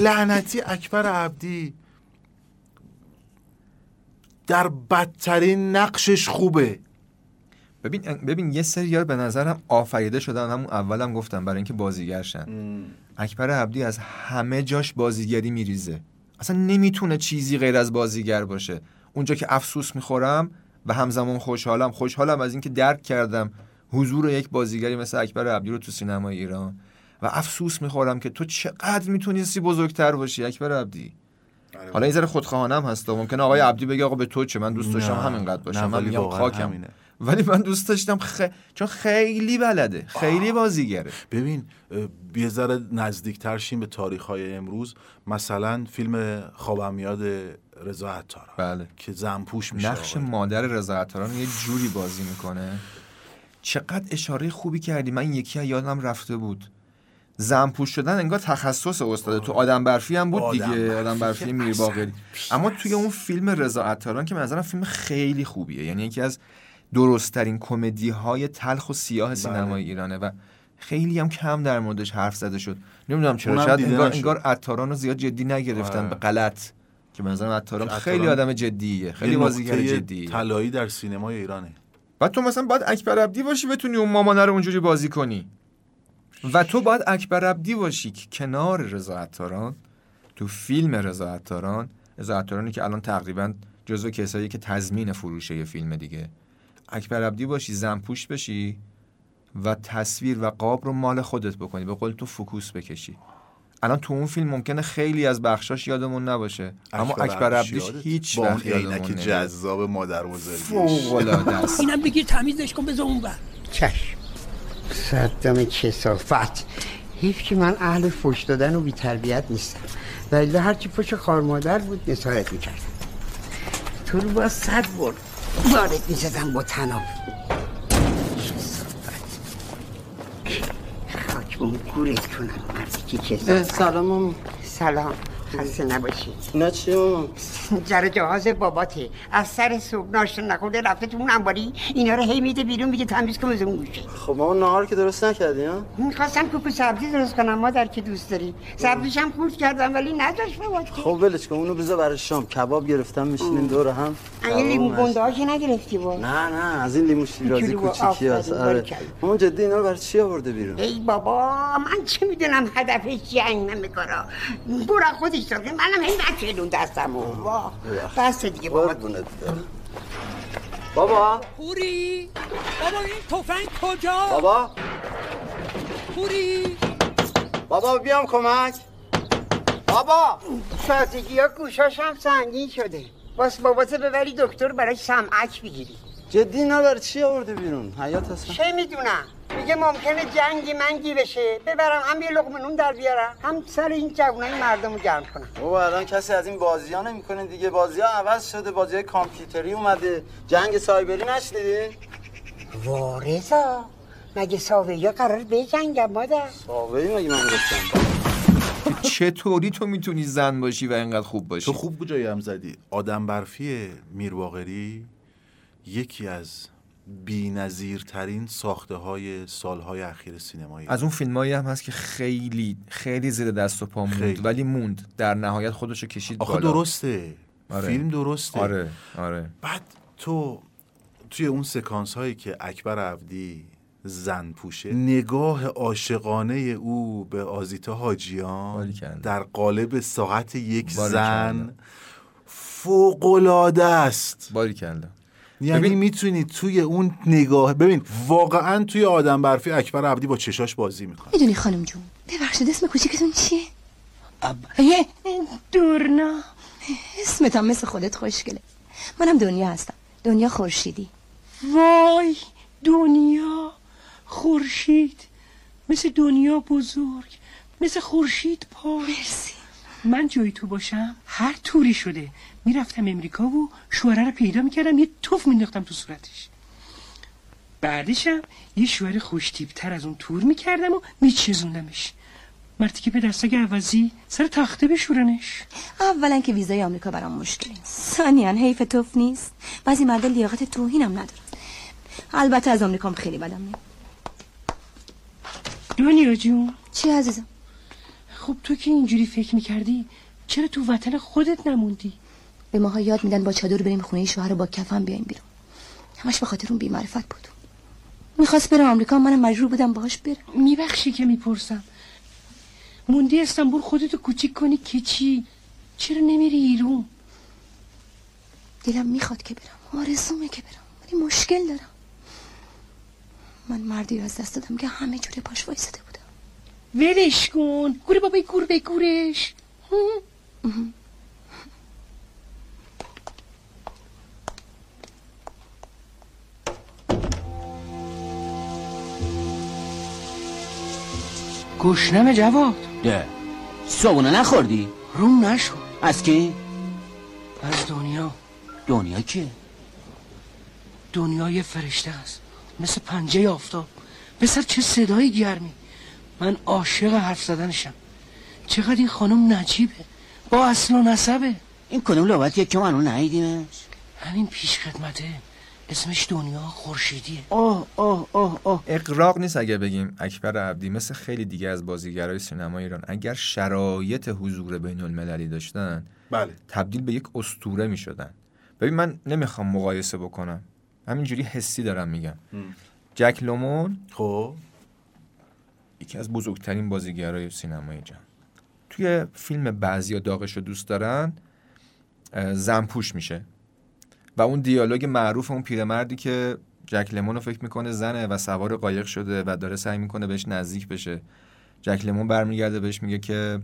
S3: لعنتی اکبر عبدی در بدترین نقشش خوبه.
S4: ببین ببین یه سری به نظرم آفریده شدن. همون اولم گفتم برای اینکه بازیگرشن. اکبر عبدی از همه جاش بازیگری میریزه. اصلا نمی‌تونه چیزی غیر از بازیگر باشه. اونجا که افسوس می‌خورم و همزمان خوشحالم. خوشحالم از اینکه درک کردم حضور یک بازیگری مثل اکبر عبدی رو تو سینمای ایران. و افسوس می‌خورم که تو چقدر می‌تونستی بزرگتر باشی اکبر عبدی. حالا این ذره خودخواهانم هست ممکنه آقای عبدی بگه آقا به تو چه؟ من دوست داشتم همینقدر باشم من
S3: ولی
S4: میگم خاکم.
S3: همینه.
S4: ولی من دوست داشتم خ... چون خیلی بلده خیلی بازیگره.
S3: ببین یه ذره نزدیکتر شیم به تاریخ های امروز. مثلا فیلم خوابم میاد رضا عطار
S4: بله.
S3: که زنپوش میشه
S4: نقش. مادر رضا عطاران یه جوری بازی می‌کنه. چقدر اشاره خوبی کردی. من یکی از یادم رفته بود. زنپوش شدن انگار تخصص استاده تو آدم برفی هم بود
S3: آدم
S4: دیگه
S3: برفی
S4: آدم برفی. میر باقری. اما توی اون فیلم رضا عطاران که نظرم فیلم خیلی خوبیه. یعنی یکی از درستترین کمدی های تلخ و سیاه سینمای ایرانه و خیلی هم کم در موردش حرف زده شد. نمی‌دونم چرا شاید انگار. انگار عطاران رو زیاد جدی نگرفتن.
S3: آره.
S4: به غلط. که به نظرم عطاران خیلی آدم جدیه. خیلی بازیگر جدیه.
S3: طلایی در سینمای ایرانه.
S4: بعد تو مثلا باید اکبر عبدی باشی بتونی اون مامانه رو اونجوری بازی کنی. و تو باید اکبر عبدی باشی که کنار رضا عطاران تو فیلم رضا عطاران. رضا عطارانی که الان تقریبا جزو کسایی که تضمین فروشه یه فیلم دیگه. اکبر عبدی باشی زنپوش بشی و تصویر و قاب رو مال خودت بکنی. به قول تو فکوس بکشی. الان تو اون فیلم ممکنه خیلی از بخشاش یادمون نباشه. اما اکبر
S3: عبدی
S4: عبدیش؟ هیچ
S3: با اون
S4: وقت یادمون.
S3: جذاب مادر بزرگیش
S4: فوق‌العاده است.
S6: اینم بگیر تمیزش کن بذار اون بر
S14: چشم. صدام کسافت. حیف که من اهل فش دادن و بیتربیت نیستم. ولی هرچی فش خار مادر بود نسایت می‌کردم. تو رو با صد برد. وارد می‌زدم با تناب خاک بون گورت کنم مردی که
S15: سلام
S14: سلام. خسته نباشی
S15: اینا چیه ماما
S14: جر جهاز باباته. از سر صبح ناشتا نخورده رفته تو اون انباری. اینا رو هی میده بیرون میگه تمیز کن از اون گوشه
S15: خب ماما نهار که درست نکردی ها؟
S14: می‌خواستم کوکو سبزی درست کنم مادر که دوست داری. سبزیش هم خورد کردم ولی نداشت بابات
S15: خب ولش کن اونو بذار برای شام. کباب گرفتم میشینیم دور هم.
S14: این لیمو. گنده هاشو نگرفتی با؟
S15: نه نه از این لیمو شیرازی کوچیکی هست. آره. ماما جدی اینا رو برای چی آورده بیرون؟
S14: ای بابا من چه می‌دونم هدفش چیه این همه کارا برو از داد منم هی نچلون دستمو واه. بس دیگه بابا.
S15: بابا.
S6: پوری. بابا این تفنگ کجا؟
S15: بابا.
S6: پوری.
S15: بابا بیام کمک. بابا
S14: تازگی ها گوشاش هم سنگین شده. باس باباتو ببری دکتر براش سمعک بگیری.
S15: جدی نه برای چی آورده بیرون؟ حیات اصلا.
S14: چه می‌دونم؟ میگه ممکنه جنگی منگی بشه. ببرم هم یه لقمه نون در بیارم هم سر این جوونای مردم رو گرم کنم.
S15: بابا الان کسی از این بازی ها نمی‌کنه دیگه. بازی ها عوض شده بازی های کامپیوتری اومده. جنگ سایبری نشنیدی
S14: وارزا مگه ساوه قرار به جنگم مادر؟
S15: ساوه مگه من گفتم؟
S4: چطوری تو می‌تونی زن باشی و اینقدر خوب باشی؟
S3: تو خوب جایی هم زدی؟ آدم برفی میرواقری یکی از بی‌نظیرترین ساخته های سالهای اخیر سینمایی
S4: از اون فیلمایی هم هست که خیلی خیلی زیر دست و پا موند
S3: خیلی.
S4: ولی موند در نهایت خودشو کشید
S3: آخه
S4: بالا
S3: درسته
S4: آره.
S3: فیلم درسته
S4: آره آره
S3: بعد تو توی اون سکانس هایی که اکبر عبدی زن پوشه نگاه عاشقانه او به آزیتا حاجیان. در قالب ساعت یک. زن فوقلاده است
S4: باریکلا
S3: یعنی
S4: ببین-
S3: می‌تونی توی اون نگاه ببین واقعا توی آدم برفی اکبر عبدی با چشاش بازی می‌کنه.
S16: می‌دونی خانم جون ببخشید اسم کوچیکتون چیه؟ یه دورنا. اسمت هم مثل خودت خوشگله. منم دنیا هستم. دنیا خورشیدی.
S17: وای دنیا خورشید. مثل دنیا بزرگ مثل خورشید پاک.
S16: مرسی.
S17: من جای تو باشم هر توری شده. می‌رفتم امریکا و شوهره رو پیدا می‌کردم یه توف مینداختم تو صورتش. بعدشم یه شوهر خوشتیبتر از اون تور می‌کردم و میچزوندمش مرتی که به دستک عوضی سر تخته بشورنش.
S16: اولا که ویزای آمریکا برام مشکله ثانیا حیف توف نیست. بعضی مردا لیاقت توهینم ندارن. البته از آمریکام خیلی بدم میاد
S17: دنیا جون.
S16: چی عزیزم؟
S17: خب تو که اینجوری فکر می‌کردی چرا تو وطن خودت نموندی؟
S16: به ماها یاد میدن با چادر بریم خونه شوهر رو با کفن بیایم بیرون. همش به خاطر اون بیمعرفت بود. می‌خواست بره آمریکا منم مجبور بودم باهاش برم.
S17: میبخشی که می‌پرسم. موندی استانبول خودتو کوچیک کنی که چی؟ چرا نمیری ایرون؟
S16: دلم می‌خواد که برم. آرزومه که برم. ولی مشکل دارم. من مردی از دست دادم که همه جوره پاش وایساده بودم.
S17: ولش کن. گوره بابای گور به گورش گشنم جواد.
S5: ده. صابونه نخوردی؟
S17: روم نشد.
S5: از کی؟
S17: از دنیا.
S5: دنیا کیه؟
S17: دنیای فرشته است. مثل پنجه آفتاب. پسر چه صدای گرمی. من عاشق حرف زدنشم. چقدر این خانم نجیبه. با اصل و نسبه.
S5: این کدوم لغتیه که من نهیدیمش
S17: همین پیش خدمته. اسمش دنیا خورشیدیه.
S5: اوه اوه اوه اوه.
S4: اقراق نیست اگه بگیم اکبر عبدی مثل خیلی دیگه از بازیگرای سینما ایران اگر شرایط حضور بین المللی داشتن
S3: بله.
S4: تبدیل به یک استوره می شدن ببین من نمی‌خوام مقایسه بکنم. همینجوری حسی دارم میگم. جک لومون
S3: خب.
S4: یکی از بزرگترین بازیگرای سینمای جهان. توی فیلم بعضیا داغش رو دوست دارن زنپوش میشه. و اون دیالوگ معروف اون پیرمردی که جک لمون رو فکر می‌کنه زنه و سوار قایق شده و داره سعی می‌کنه بهش نزدیک بشه. جک لمون برمیگرده بهش میگه که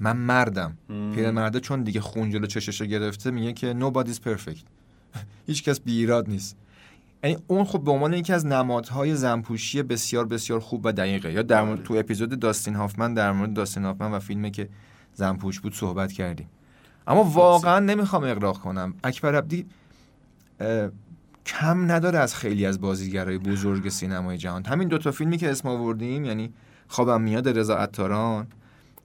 S4: من مردم. پیرمرده چون دیگه خون جلو چشش رو گرفته میگه که nobody's perfect. هیچ کس بی ایراد نیست. یعنی اون خب به عنوان یکی از نمادهای زنپوشی بسیار بسیار خوب و دقیقه. یا در مورد تو اپیزود داستین هافمن در مورد داستین هافمن و فیلمی که زنپوش بود صحبت کردیم. اما واقعا نمی‌خوام اقراق کنم. اکبر عبدی کم نداره از خیلی از بازیگرای بزرگ سینمای جهان. همین دوتا فیلمی که اسم آوردیم یعنی خوابم میاد رضا عطاران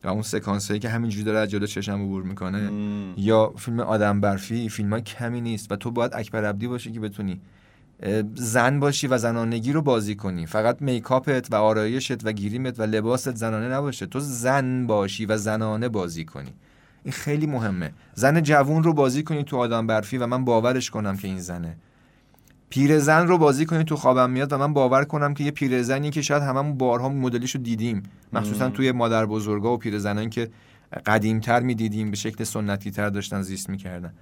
S4: و اون سکانسایی که همینجوری داره از جلو چشم عبور می‌کنه یا فیلم آدم برفی فیلم ها کمی نیست و تو باید اکبر عبدی باشی که بتونی زن باشی و زنانگی رو بازی کنی. فقط میکاپت و آرایشت و گیریمت و لباست زنانه نباشه. تو زن باشی و زنانه بازی کنی. این خیلی مهمه. زن جوون رو بازی کنی تو آدم برفی و من باورش کنم که این زنه. پیرزن رو بازی کنی تو خوابم میاد و من باور کنم که یه پیرزنی که شاید هممون بارها مدلش رو دیدیم. مخصوصا. توی مادر بزرگا و پیرزنان که قدیمتر می‌دیدیم به شکل سنتی تر داشتن زیست می‌کردن.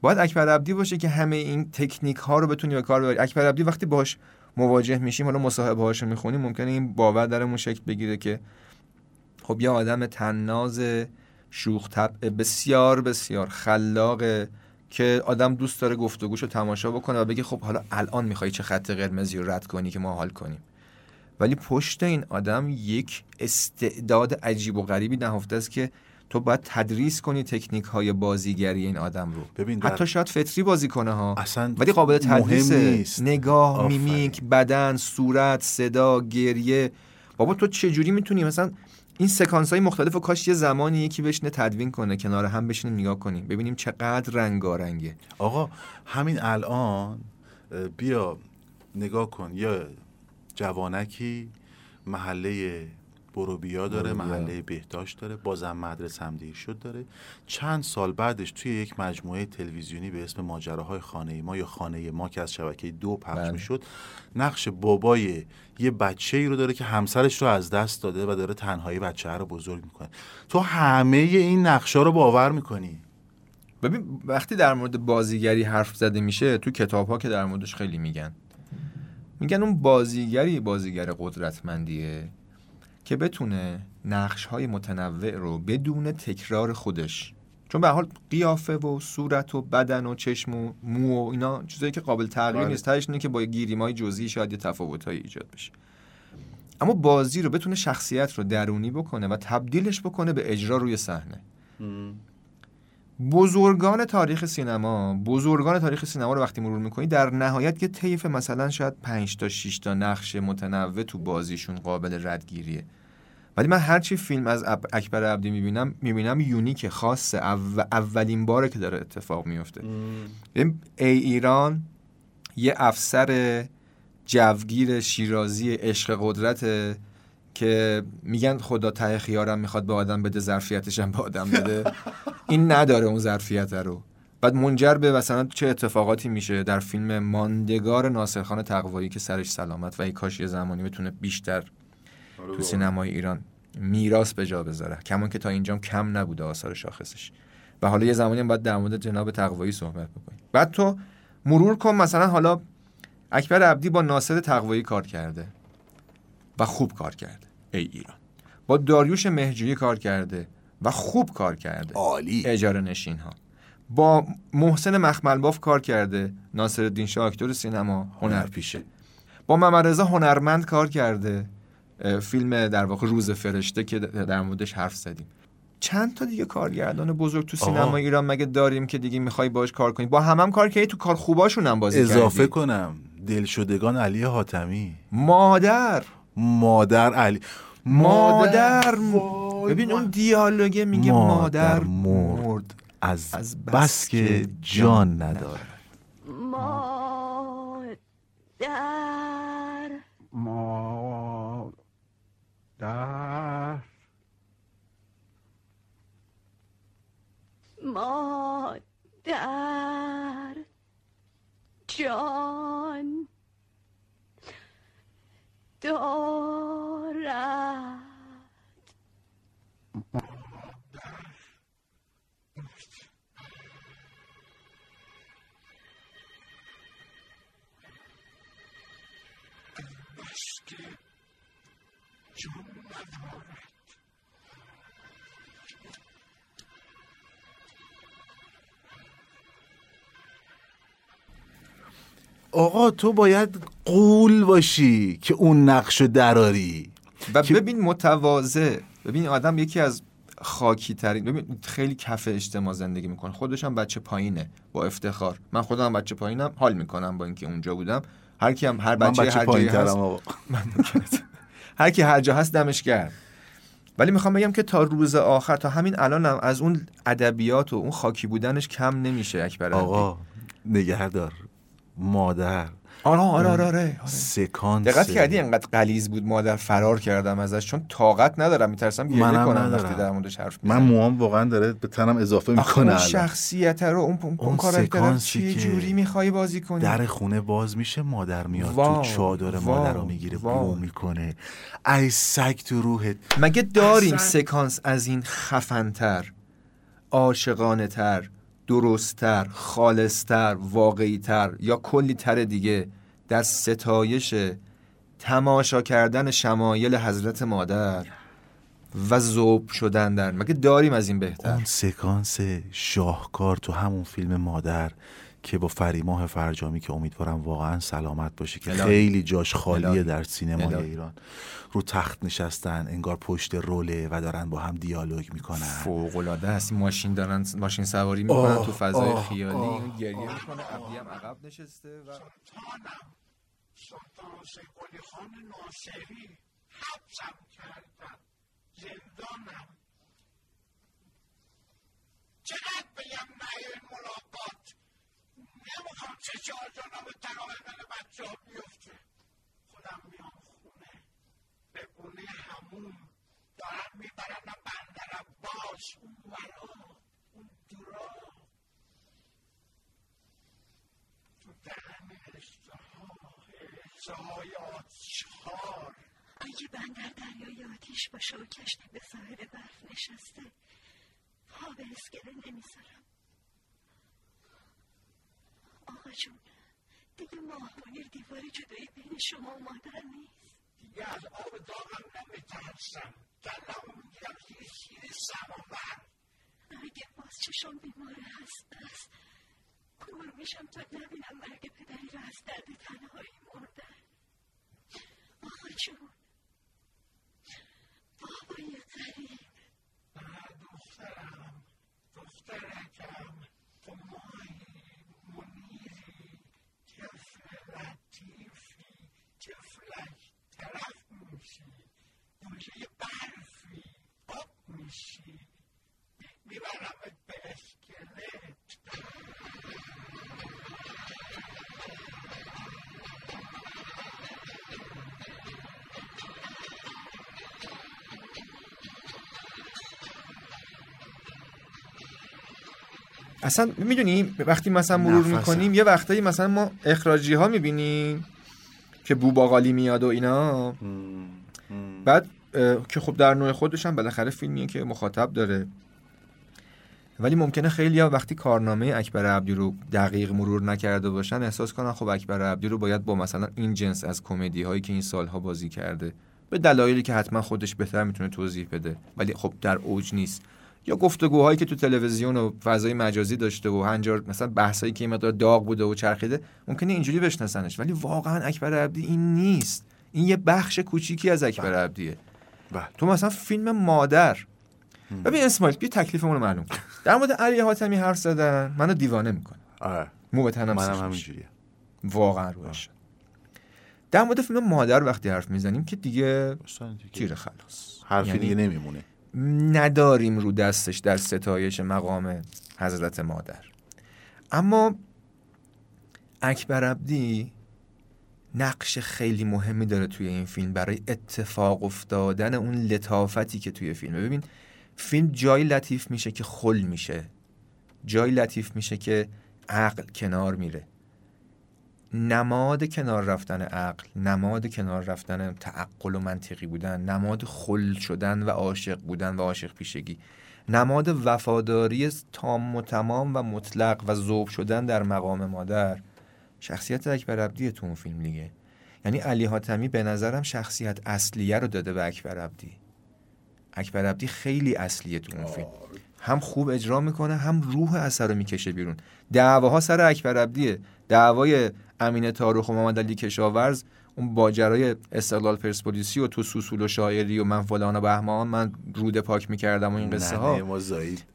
S4: باید اکبر عبدی باشه که همه این تکنیک ها رو بتونی به کار ببری. اکبر عبدی وقتی باش مواجه میشیم حالا مصاحبه هاش رو می‌خونیم ممکنه این باور درمون شکل بگیره که خب یه آدم تناز شوخ طبع بسیار بسیار خلاق که آدم دوست داره گفتگوشو تماشا بکنه و بگه خب حالا الان می‌خوای چه خط قرمزی رو رد کنی که ما حال کنیم. ولی پشت این آدم یک استعداد عجیب و غریبی نهفته است که تو باید تدریس کنی تکنیک های بازیگری این آدم رو.
S3: ببین در-
S4: حتی شاید فطری بازی کنه ها.
S3: اصلا
S4: ولی قابل تدریس
S3: نیست.
S4: نگاه. میمیک بدن صورت صدا گریه. بابا تو چجوری می‌تونی مثلا این سکانس های مختلف و کاش یه زمانی یکی بشینه تدوین کنه کنار هم بشینیم نگاه کنیم ببینیم چقدر رنگارنگه.
S3: آقا همین الان بیا نگاه کن یا جوانکی محله بروبیا داره
S4: بروبیا.
S3: محله بهداشت داره بازم مدرسه همدیگه شد داره. چند سال بعدش توی یک مجموعه تلویزیونی به اسم ماجراهای خانه ما یا خانه ما که از شبکه دو پخش
S4: بله.
S3: می‌شد نقش بابای یه بچه ای رو داره که همسرش رو از دست داده و داره تنهایی بچه رو بزرگ می‌کنه. تو همه این نقشا رو باور می‌کنی؟
S4: ببین وقتی در مورد بازیگری حرف زده میشه تو کتاب ها که در موردش خیلی میگن. میگن اون بازیگری بازیگر قدرتمندیه. که بتونه نقش های متنوع رو بدون تکرار خودش چون به حال قیافه و صورت و بدن و چشم و مو و اینا چیزایی که قابل تغییر
S3: بله.
S4: نیست تهش اینه که با گیریمای جزئی شاید یه تفاوتایی ایجاد بشه. اما بازی رو بتونه شخصیت رو درونی بکنه و تبدیلش بکنه به اجرا روی صحنه. بزرگان تاریخ سینما بزرگان تاریخ سینما رو وقتی مرور می‌کنی در نهایت یه طیف مثلا شاید 5 تا 6 تا نقش متنوع تو بازیشون قابل ردگیریه. ولی من هرچی فیلم از اکبر عبدی می‌بینم می‌بینم یونیک خاصه او- اولین باره که داره اتفاق میفته ای ایران یه افسر جوگیر شیرازی عشق قدرته که میگن خدا ته خیارم می‌خواد به آدم بده ظرفیتش هم به آدم بده. این نداره اون ظرفیت رو. بعد منجر به مثلا چه اتفاقاتی میشه در فیلم ماندگار ناصرخان تقوایی که سرش سلامت و ای کاش یه زمانی بتونه بیشتر تو سینمای ایران میراث به جا بذاره. کمان که تا اینجام کم نبوده آثار شاخصش. و حالا یه زمانی هم باید در مورد جناب تقوایی صحبت بکنیم. بعد تو مرور کن مثلا حالا اکبر عبدی با ناصر تقوایی کار کرده و خوب کار کرده. ای ایران. با داریوش مهجویی کار کرده و خوب کار کرده.
S3: عالی.
S4: اجاره نشین ها. با محسن مخملباف کار کرده. ناصر الدین شاه اکتور سینما هنرپیشه. با ممرزا هنرمند کار کرده. فیلم در واقع روز فرشته که در موردش حرف زدیم. چند تا دیگه کارگردان بزرگ تو سینما
S3: آقا.
S4: ایران مگه داریم که دیگه می‌خوای باش کار کنی؟ با هم هم کار کردی تو کار خوباشون هم بازی
S3: اضافه
S4: کردی.
S3: کنم. دلشدگان علی حاتمی.
S4: مادر.
S3: مادر علی.
S4: مادر ببین اون دیالوگه میگه مادر
S3: مرد,
S4: مرد
S3: از,
S4: از
S3: بس,
S4: بس
S3: که جان نداره.
S11: مادر
S12: مادر
S11: مادر جان Dora.
S3: آقا تو باید قول باشی که اون نقشو دراری.
S4: و ببین متواضع ببین آدم یکی از خاکی ترین ببین خیلی کف اجتماع زندگی می‌کنه. خودش هم بچه پایینه با افتخار. من خودم بچه پایینم حال می‌کنم با اینکه اونجا بودم. هر کی هم هر بچه,
S3: بچه
S4: هر جایی هست. هر کی هر جا هست دمش گرم. ولی می‌خوام بگم که تا روز آخر تا همین الانم از اون ادبیات و اون خاکی بودنش کم نمیشه اکبر.
S3: آقا نگهدار. مادر.
S4: آره آره آره,
S3: اون
S4: آره.
S3: سکانس.
S4: دقت کردی انقدر غلیظ بود مادر؟ فرار کردم ازش چون طاقت ندارم میترسم گریه
S3: منم
S4: کنم
S3: ندارم.
S4: وقتی در موردش حرف
S3: من موام واقعا داره به تنم اضافه می‌کنه
S4: اون شخصیت رو اون, اون, اون
S3: سکانسی
S4: چه
S3: که
S4: جوری می‌خوای بازی کنی؟
S3: در خونه باز میشه مادر میاد
S4: واو،
S3: تو چادر مادر رو می‌گیره. بو می‌کنه. ای سگ تو روحت.
S4: مگه داریم
S3: اصلا-
S4: سکانس از این خفنتر عاشقانه تر درستتر خالصتر واقعیتر یا کلی تر دیگه در ستایش تماشا کردن شمایل حضرت مادر و ذوب شدن در. مگه داریم از این بهتر؟
S3: اون سکانس شاهکار تو همون فیلم مادر که با فریماه فرجامی که امیدوارم واقعا سلامت باشه که. خیلی جاش خالیه. در سینمای
S4: الهی.
S3: ایران. رو تخت نشستن انگار پشت روله و دارن با هم دیالوگ می‌کنن.
S4: فوق العاده است. ماشین دارن ماشین سواری می‌کنن
S3: آه،
S4: تو فضای
S3: آه،
S4: خیالی.
S3: آه،
S4: گریه می‌کنه. عبدی هم عقب نشسته و
S6: سلطان خان ناصری حبسم کردن زندانم چقدر بگم نه ملاقات. نمی‌خوام چه چهار جانم تقام من بچه ها بیفته. خودم میام خونه. به خونه همون دارم می‌برن بندر باز اون ورا اون دورا تو دهن های آتشار
S18: اگه بندر دریای آتیش باشه و کشتی به ساحل برف نشسته پا به اسکله نمی‌ذارم. آقا جون دیگه ماه منیر دیوار جدایی بین شما و مادر نیست.
S6: دیگه از آب داغم نمیترسم. کلمو می‌گیرم زیر شیر سماور
S18: اگه باز چشم بیماره هست بس کور میشم تا نبینم مرگ پدری رو از درد تنهایی مردن آقا جون بابای غریب
S6: نه دخترم دخترکم تو ماهی گوشه برفی آب میشی میبرمت به اسکلت
S4: اصلا می‌دونی وقتی مثلا مرور. می‌کنیم یه وقتایی مثلا ما اخراجی ها می‌بینیم که بوباقالی میاد و اینا. بعد که خب در نوع خودش هم بالاخره فیلمیه که مخاطب داره. ولی ممکنه خیلی ها وقتی کارنامه اکبر عبدی رو دقیق مرور نکرده باشن احساس کنن خب اکبر عبدی رو باید با مثلا این جنس از کمدی هایی که این سالها بازی کرده به دلایلی که حتما خودش بهتر می‌تونه توضیح بده. ولی خب در اوج نیست. یا گفتگوهایی که تو تلویزیون و فضای مجازی داشته و هنجار مثلا بحثایی که این مقدار داغ بوده و چرخیده ممکنه اینجوری بشناسنش. ولی واقعا اکبر عبدی این نیست. این یه بخش کوچیکی از اکبر عبدیه. تو مثلا فیلم مادر. ببین اسماعیل بیا تکلیفمون رو معلوم کن. در مورد علی حاتمی حرف زدن منو دیوانه می‌کنه.
S3: آره.
S4: مو به تنم
S3: منم همینجوریه.
S4: واقعا روش در مورد فیلم مادر وقتی حرف می‌زنیم که دیگه. تیر خلاص.
S3: حرفی
S4: یعنی
S3: دیگه نمیمونه.
S4: نداریم رو دستش در ستایش مقام حضرت مادر. اما اکبر عبدی نقش خیلی مهمی داره توی این فیلم برای اتفاق افتادن اون لطافتی که توی فیلمه. ببین فیلم جای لطیف میشه که خل میشه. جای لطیف میشه که عقل کنار میره. نماد کنار رفتن عقل نماد کنار رفتن تعقل و منطقی بودن نماد خل شدن و عاشق بودن و عاشق پیشگی نماد وفاداری تام و تمام و مطلق و ذوب شدن در مقام مادر شخصیت اکبر عبدی تو اون فیلم دیگه یعنی علی حاتمی به نظرم شخصیت اصلیه رو داده به اکبر عبدی. اکبر عبدی خیلی اصلیه تو اون فیلم. هم خوب اجرا می‌کنه هم روح اثر رو می‌کشه بیرون. دعواها سر اکبر عبدیه. دعوای امین تاروخ و محمد علی کشاورز اون باجرای استقلال پرسپولیسی و تو سوسول و شاعری و من فلان و بهمان من روده پاک می‌کردم و این قصه ها.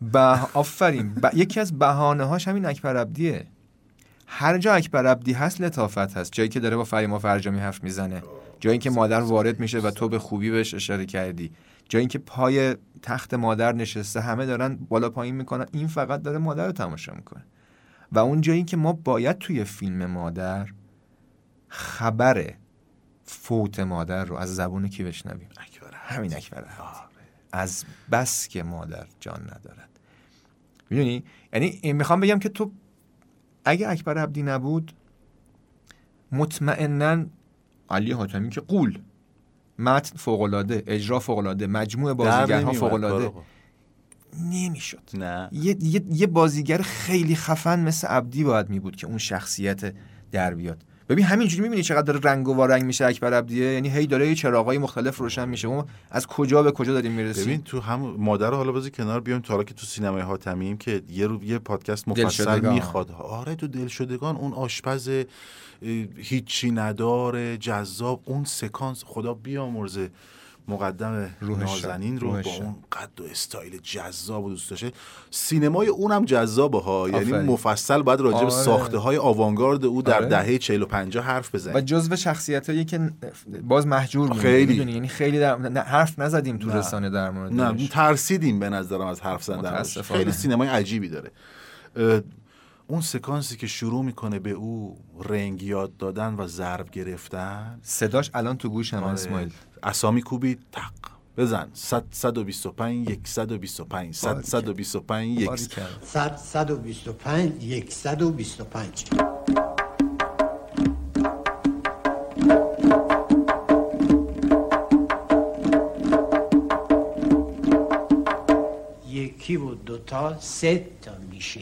S4: به آفرین. ب... یکی از بهانه هاش همین اکبر عبدیه. هر جا اکبر عبدی هست لطافت هست. جایی که داره با فریما فرجامی حرف می‌زنه. جایی که مادر وارد میشه و تو به خوبی بهش اشاره کردی. جایی که پای تخت مادر نشسته همه دارن بالا پایین می‌کنن. این فقط داره مادر رو تماشا می‌کنه. و اون جایی که ما باید توی فیلم مادر خبر فوت مادر رو از زبون کی بشنویم؟ همین اکبر. از بس که مادر جان ندارد. می‌دونی؟ یعنی می‌خوام بگم که تو اگه اکبر عبدی نبود مطمئنا علی حاتمی که قول متن فوقالعاده اجرا فوقالعاده مجموع بازیگرها فوقالعاده.
S3: کارو.
S4: نمی‌شد.
S3: نه.
S4: یه, یه, یه بازیگر خیلی خفن مثل عبدی باید می بود که اون شخصیت در بیاد. ببین همینجوری می‌بینی چقدر داره رنگ و وارنگ میشه اکبر عبدیه یعنی هی داره یه چراغای مختلف روشن میشه. ما از کجا به کجا داریم می‌رسیم؟
S3: ببین تو هم مادر حالا بذار کنار بیایم تا حالا که تو سینمای حاتمیم که یه رو یه پادکست مفصل. می‌خواد. آره تو دلشدگان اون آشپز هیچی نداره جذاب اون سکانس. خدا بیامرزه. مقدم نازنین رو با اون قد و استایل جذاب و دوست داشته سینمای اونم جذابه ها یعنی. مفصل باید راجع به
S4: آره.
S3: ساخته های آوانگارد او در
S4: آره.
S3: دهه 40 و 50 حرف بزنیم
S4: و جزو شخصیتایی که باز محجور.
S3: خیلی.
S4: می‌دونی یعنی خیلی در... نه، حرف نزدیم تو
S3: نه.
S4: رسانه در مورد
S3: نه ترسیدیم به نظرم از حرف زدن. خیلی سینمای عجیبی داره اون سکانسی که شروع می‌کنه به او رنگ یاد دادن و ضرب گرفتن
S4: صداش الان تو گوش هم
S3: آره.
S4: اسماعیل
S3: اسامی کوبی تق. بزن. 100 125 125 100 125 یک
S4: باریکلا.
S14: 100 125 125
S10: یکی و دوتا سه تا میشه.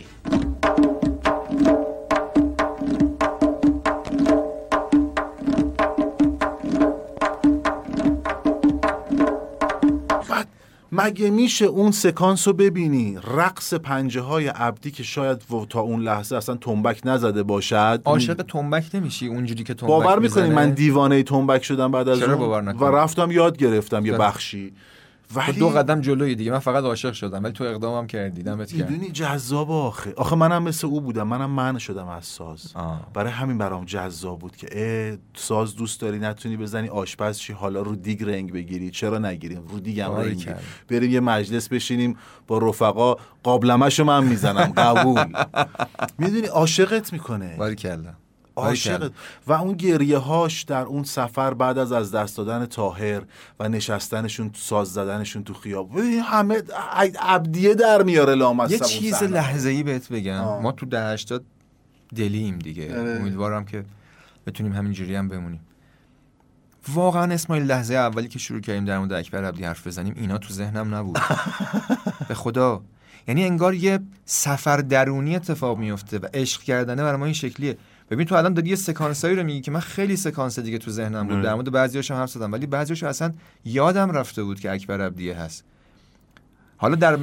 S3: مگه میشه اون سکانس رو ببینی رقص پنجه های عبدی که شاید و تا اون لحظه اصلا تنبک نزده باشد
S4: عاشق تنبک نمیشی اونجوری که تنبک
S3: باور می‌کنی؟ من دیوانه تنبک شدم بعد از اون؟ و رفتم یاد گرفتم یه
S4: چرا؟ تو
S3: ولی
S4: دو قدم جلوی دیگه. من فقط عاشق شدم ولی تو اقدامم کردی. دمت گرم.
S3: می‌دونی جذاب آخه. آخه منم مثل او بودم. منم من شدم از ساز. برای همین برام جذاب بود که اه ساز دوست داری نتونی بزنی آشپز چی حالا رو دیگ رنگ بگیری. چرا نگیریم؟ رو دیگم
S4: باری
S3: رنگ
S4: کرد.
S3: بریم یه مجلس بشینیم با رفقا. قابلمه‌شو من می‌زنم. قبول. می‌دونی عاشقت می‌کنه.
S4: باری کلا
S3: عاشقت. و اون گریه هاش در اون سفر بعد از از دست دادن تاهر و نشستنشون ساز زدنشون تو خیاب همه عبدیه در میاره لامصب
S4: یه چیز. لحظه ای بهت بگم.
S3: آه.
S4: ما تو ده هشتاد دلیم دیگه.
S3: آره.
S4: امیدوارم که بتونیم همینجوری هم بمونیم. واقعا اسماعیل لحظه اولی که شروع کردیم در مورد اکبر عبدی حرف بزنیم اینا تو ذهنم نبود. به خدا. یعنی انگار یه سفر درونی اتفاق میفته و عشق کردنه برای ما این شکلیه. ببین تو الان داری یه سکانسایی رو میگی که من خیلی سکانس دیگه تو ذهنم بود. در مورد بعضیاشم حرف زدم ولی بعضیاشو اصلا یادم رفته بود که اکبر عبدیه هست حالا در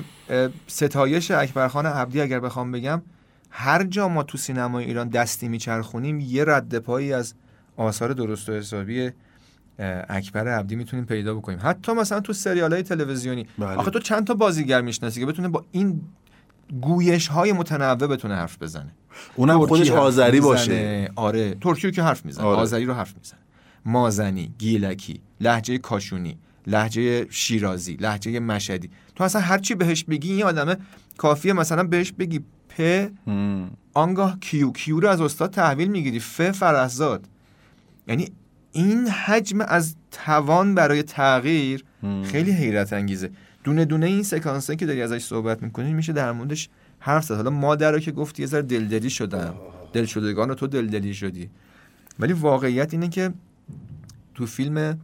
S4: ستایش اکبرخان عبدی اگر بخوام بگم هر جا ما تو سینمای ایران دستی میچرخونیم یه رد پایی از آثار درست و حسابی اکبر عبدی می‌تونیم پیدا بکنیم حتی مثلا تو سریال های تلویزیونی
S3: بله.
S4: آخه تو چند تا بازیگر می‌شناسی که بتونه با این گویش های متنوع بتونه حرف بزنه.
S3: اونم خودش آذری. باشه.
S4: آره ترکیو که حرف می‌زنه.
S3: آره.
S4: آذری رو حرف می‌زنه. مازنی گیلکی لحجه کاشونی لحجه شیرازی لحجه مشهدی. تو اصلا هر چی بهش بگی این آدمه کافیه مثلا بهش بگی پ آنگاه کیو. کیو رو از استاد تحویل می‌گیری. ف فرهزاد یعنی این حجم از توان برای تغییر خیلی حیرت انگیزه. دونه دونه این سکانس که داری ازش صحبت می‌کنی میشه در موردش حرف زد. حالا مادر رو که گفتی یه ذره دلدلی شدم. دلشدگان رو تو دلدلی شدی. ولی واقعیت اینه که تو فیلم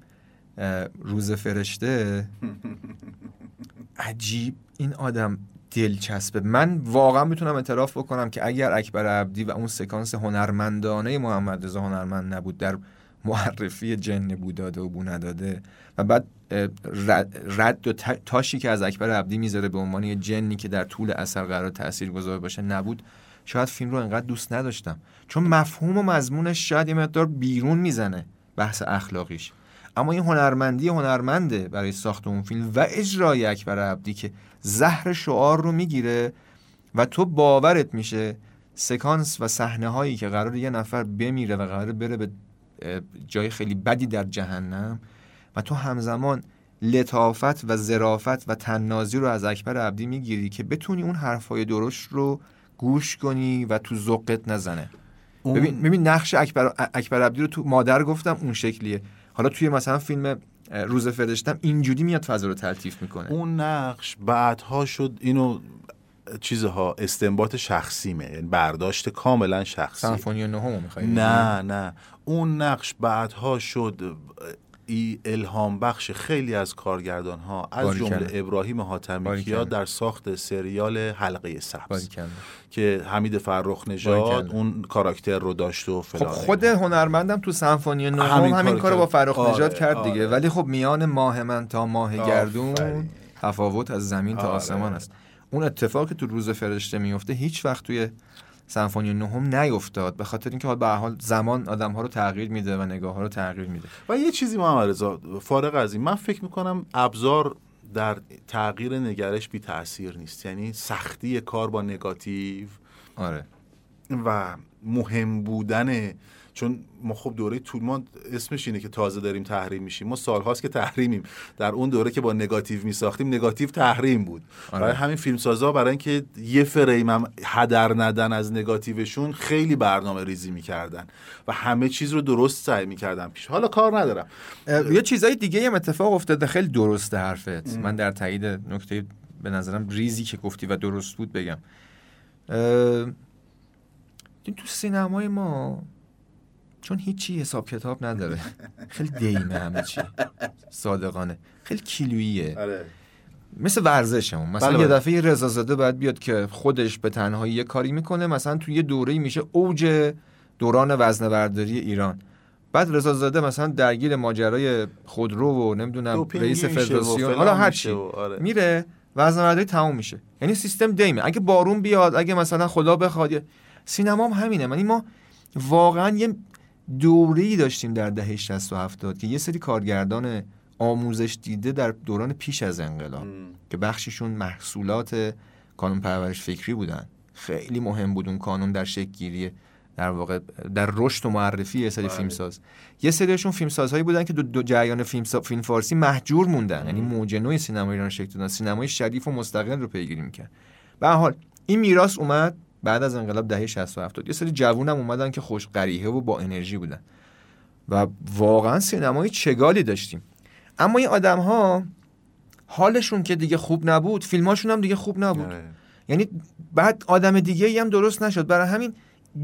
S4: روز فرشته عجیب این آدم دلچسبه من واقعا می‌تونم اعتراف بکنم که اگر اکبر عبدی و اون سکانس هنرمندانه محمد رضا هنرمند نبود در معرفی جن بوداده و بو نداده و بعد رد, و تاشی که از اکبر عبدی می‌ذاره به عنوان یه جنی که در طول اثر قرار تأثیر گذار باشه نبود شاید فیلم رو انقدر دوست نداشتم. چون مفهوم و مضمونش شاید یه مقدار بیرون می‌زنه بحث اخلاقیش. اما این هنرمندی هنرمنده برای ساخت اون فیلم و اجرای اکبر عبدی که زهر شعار رو می‌گیره و تو باورت میشه سکانس و صحنه هایی که قرار یه نفر بمیره و قرار بره به جای خیلی بدی در جهنم و تو همزمان لطافت و ظرافت و تنازی رو از اکبر عبدی می‌گیری که بتونی اون حرفای درشت رو گوش کنی و تو ذوقت نزنه.
S3: اون-
S4: ببین ببین نقش اکبر اکبر عبدی رو تو مادر گفتم اون شکلیه. حالا توی مثلا فیلم روز فرشتم اینجوری میاد فضا رو تلطیف می‌کنه.
S3: اون نقش بعدها شد اینو چیزها استنباط شخصیمه یعنی برداشت کاملا شخصی.
S4: سمفونی نهم می‌خوای
S3: نه نه. اون نقش بعدها شد ای الهام بخش خیلی از کارگردان ها از. جمله ابراهیم حاتمی. کیا در ساخت سریال حلقه سبز. که حمید فرخ نژاد. اون کاراکتر رو داشت و
S4: خب
S3: فلان
S4: خود هنرمندم تو سمفونی نهم
S3: همین
S4: همین,
S3: کارو
S4: کارو با. فرخ نژاد
S3: آره،
S4: کرد
S3: آره.
S4: دیگه ولی خب میان ماه من تا ماه
S3: آفرین.
S4: گردون تفاوت از زمین تا
S3: آره.
S4: آسمان است اون اتفاقی که تو روز فرشته میفته هیچ وقت توی سمفونی نهم نیفتاد به خاطر اینکه به حال زمان آدم ها رو تغییر میده و نگاه ها رو تغییر میده.
S3: و یه چیزی محمد رضا فارغ از این من فکر می‌کنم ابزار در تغییر نگرش بی تاثیر نیست. یعنی سختی کار با نگاتیو
S4: آره.
S3: و مهم بودن چون ما خب دوره طول ما اسمش اینه که تازه داریم تحریم میشیم. ما سالهاست که تحریمیم. در اون دوره که با نگاتیو میساختیم نگاتیو تحریم بود.
S4: آره.
S3: برای همین فیلمسازا برای اینکه یه فریم هم هدر ندن از نگاتیوشون خیلی برنامه ریزی می‌کردن و همه چیز رو درست سعی می‌کردن پیش. حالا کار ندارم.
S4: یه چیزای دیگه هم اتفاق افتاده. خیلی درسته حرفت. من در تایید نکته به نظرم ریزی که گفتی و درست بود بگم. اه، تو سینمای ما چون هیچی حساب کتاب نداره. خیلی دیمه همه چی. صادقانه. خیلی کیلوییه. مثل ورزشمون. مثلا
S3: بله
S4: یه
S3: بله.
S4: دفعه یه رضا زاده باید بیاد که خودش به تنهایی یه کاری می‌کنه مثلا تو یه دوره میشه اوج دوران وزنه برداری ایران. بعد رضا زاده مثلا درگیر ماجرای خودرو و نمی‌دونم رئیس فدراسیون حالا هر چی.
S3: آره.
S4: میره وزنه برداری تموم میشه. یعنی سیستم دیمه. اگه بارون بیاد اگه مثلا خدا بخواد سینما هم همینه. یعنی ما واقعا یه دوره‌ای داشتیم در دهه 60 و 70 که یه سری کارگردان آموزش دیده در دوران پیش از انقلاب که بخششون محصولات کانون پرورش فکری بودن. خیلی مهم بود اون کانون در شکل گیری در واقع در رشد و معرفی یه سری فیلمساز. یه سریشون فیلمسازهایی بودن که دو, دو جریان فیلم, فیلم فارسی محجور موندن. یعنی موج نوع سینما ایران شکل دادن. سینمای شریف و مستقل رو پیگیری می‌کرد. به هر حال این میراث اومد. بعد از انقلاب دهه 60 و 70 یه سری جوونم اومدن که خوش قریحه و با انرژی بودن. و واقعا سینمای چگالی داشتیم. اما این آدم ها حالشون که دیگه خوب نبود فیلماشون هم دیگه خوب نبود. یعنی بعد آدم دیگه هم درست نشد. برای همین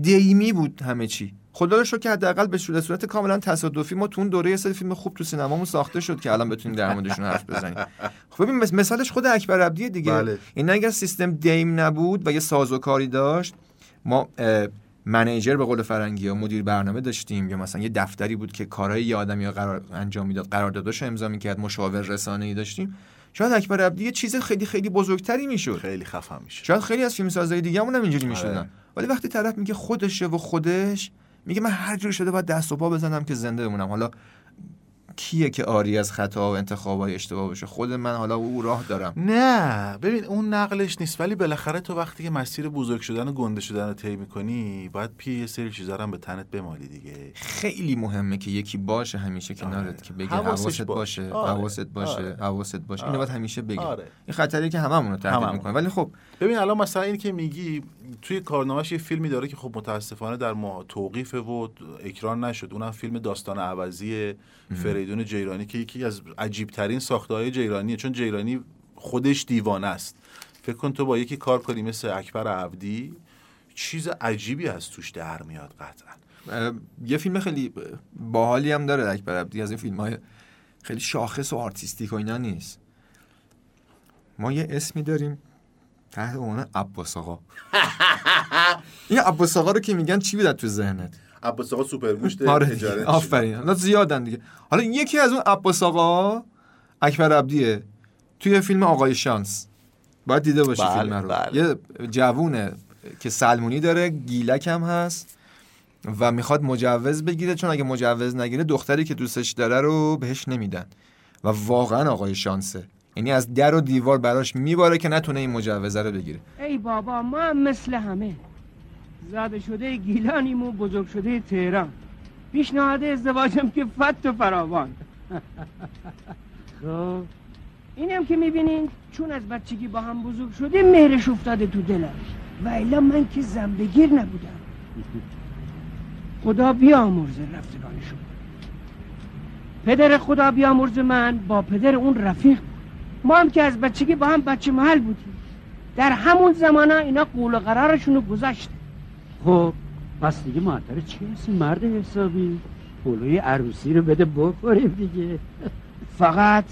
S4: دیمی بود همه چی. خدا رو شکر که حداقل به صورت کاملا تصادفی ما تو اون دوره یه سری فیلم خوب تو سینمامون ساخته شد که الان بتونیم در موردشون حرف بزنیم. خب ببین مثالش خود اکبر عبدیه دیگه.
S3: بله.
S4: این اگر سیستم دیم نبود و یه سازوکاری داشت ما منیجر به قول فرنگی یا مدیر برنامه داشتیم یا مثلا یه دفتری بود که کارهای یه آدمی رو قرار انجام می‌داد قرارداداشو امضا می‌کرد مشاور رسانه ای داشتیم. شاید اکبر عبدی یه چیز خیلی خیلی بزرگتری می‌شد.
S3: خیلی خفن میشه
S4: شاید خیلی از فیلمسازهای دیگه هم اینجوری
S3: آره.
S4: می‌شدن ولی وقتی طرف میگه خودشه و خودش میگه من هر جور شده باید دست و پا بزنم که زنده بمونم. حالا کیه که آری از خطا و انتخابای اشتباه بشه خود من حالا او راه دارم
S3: نه ببین اون نقلش نیست ولی بالاخره تو وقتی که مسیر بزرگ شدن و گنده شدن رو طی می‌کنی باید پی یه سری چیزا هم به تنت بمالی دیگه
S4: خیلی مهمه که یکی باشه همیشه کنارت که بگه حواست
S3: باشه.
S4: باشه
S3: آره.
S4: حواست باشه
S3: آره.
S4: حواست باشه اینو
S3: آره.
S4: باید همیشه بگه
S3: آره.
S4: این خطری که هممون رو تهدید. می‌کنه ولی خب
S3: ببین الان مثلا این که میگی توی کارنامهش یه فیلمی داره که خب متاسفانه در ما توقیفه و اکران نشد اونم فیلم داستان عوضی فریدون جیرانی که یکی از عجیب ترین ساخته های جیرانیه چون جیرانی خودش دیوانه است. فکر کن تو با یکی کار کنی مثل اکبر عبدی چیز عجیبی از توش در میاد قطعا.
S4: یه فیلم خیلی باحالی هم داره اکبر عبدی از این فیلم های خیلی شاخص و artistic و اینا نیست. ما یه اسمی داریم تحت عنوان عباس آقا این عباس آقا رو که میگن چی بیدن تو ذهنت؟
S3: عباس آقا سوپرگوشت
S4: آره دیگه.
S3: اجاره
S4: آفرین. حالا زیادن دیگه. حالا یکی از اون عباس آقا اکبر عبدیه. توی فیلم آقای شانس. باید دیده باشی
S3: بله،
S4: فیلم رو.
S3: بله.
S4: یه جوونه که سلمونی داره گیلک هم هست و می‌خواد مجوز بگیره چون اگه مجوز نگیره دختری که دوستش داره رو بهش نمیدن. و واقعا آقای شانسه. یعنی از در و دیوار براش میباره که نتونه این مجوزه رو بگیره.
S17: ای بابا ما هم مثل همه. زاده شده گیلانیم و بزرگ شده تهران. پیشنهاد ازدواجم که فت و فراوان. خب. اینم که می‌بینین چون از بچگی با هم بزرگ شده مهرش افتاده تو دلش و الا من که زنبگیر نبودم. خدا بیامرزه رفتگانشون. پدر خدا بیامرزه من با پدر اون رفیق بود. ما هم که از بچگی با هم بچه محل بودیم. در همون زمان اینا قول و قرارشون رو گذاشت خب پس دیگه معطر چی هستی مرد حسابی؟
S5: پلوی عروسی رو بده بخوریم دیگه. فقط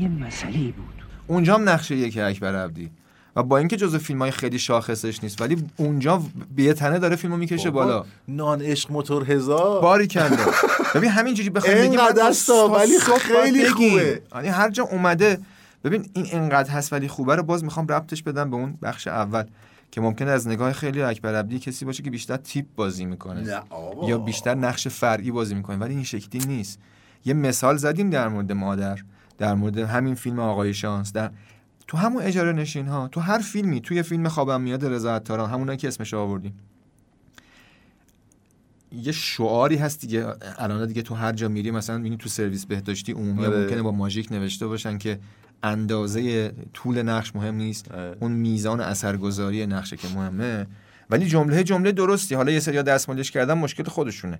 S5: یه مسئله بود.
S4: اونجا هم نقشه یکی اکبر عبدی. و با اینکه جزو فیلم های خیلی شاخصش نیست ولی اونجا به تنه داره فیلمو می‌کشه بالا.
S3: نان عشق موتور هزار؟
S4: باری کنده ببین همینجوری بخوایم بگیم
S3: ولی خیلی. خوبه.
S4: یعنی هر جا اومده ببین این انقدر هست ولی خوبه رو باز می‌خوام ربطش بدم به اون بخش اول. که ممکنه از نگاه خیلی اکبر عبدی کسی باشه که بیشتر تیپ بازی می‌کنه. یا بیشتر نقش فرعی بازی می‌کنه. ولی این شکلی نیست. یه مثال زدیم در مورد مادر در مورد همین فیلم آقای شانس. در تو همون اجاره نشین ها تو هر فیلمی توی فیلم خوابم میاد رضا عطاران همونایی که اسمش آوردیم. یه شعاری هست دیگه الان دیگه تو هر جا میری مثلا می‌بینی تو سرویس بهداشتی عمومی
S3: آره.
S4: ممکنه با ماژیک نوشته باشن که اندازه طول نقش مهم نیست اون میزان اثرگذاری نقشه که مهمه. ولی جمله جمله درستی. حالا یه سری دستمالش کردن مشکل خودشونه.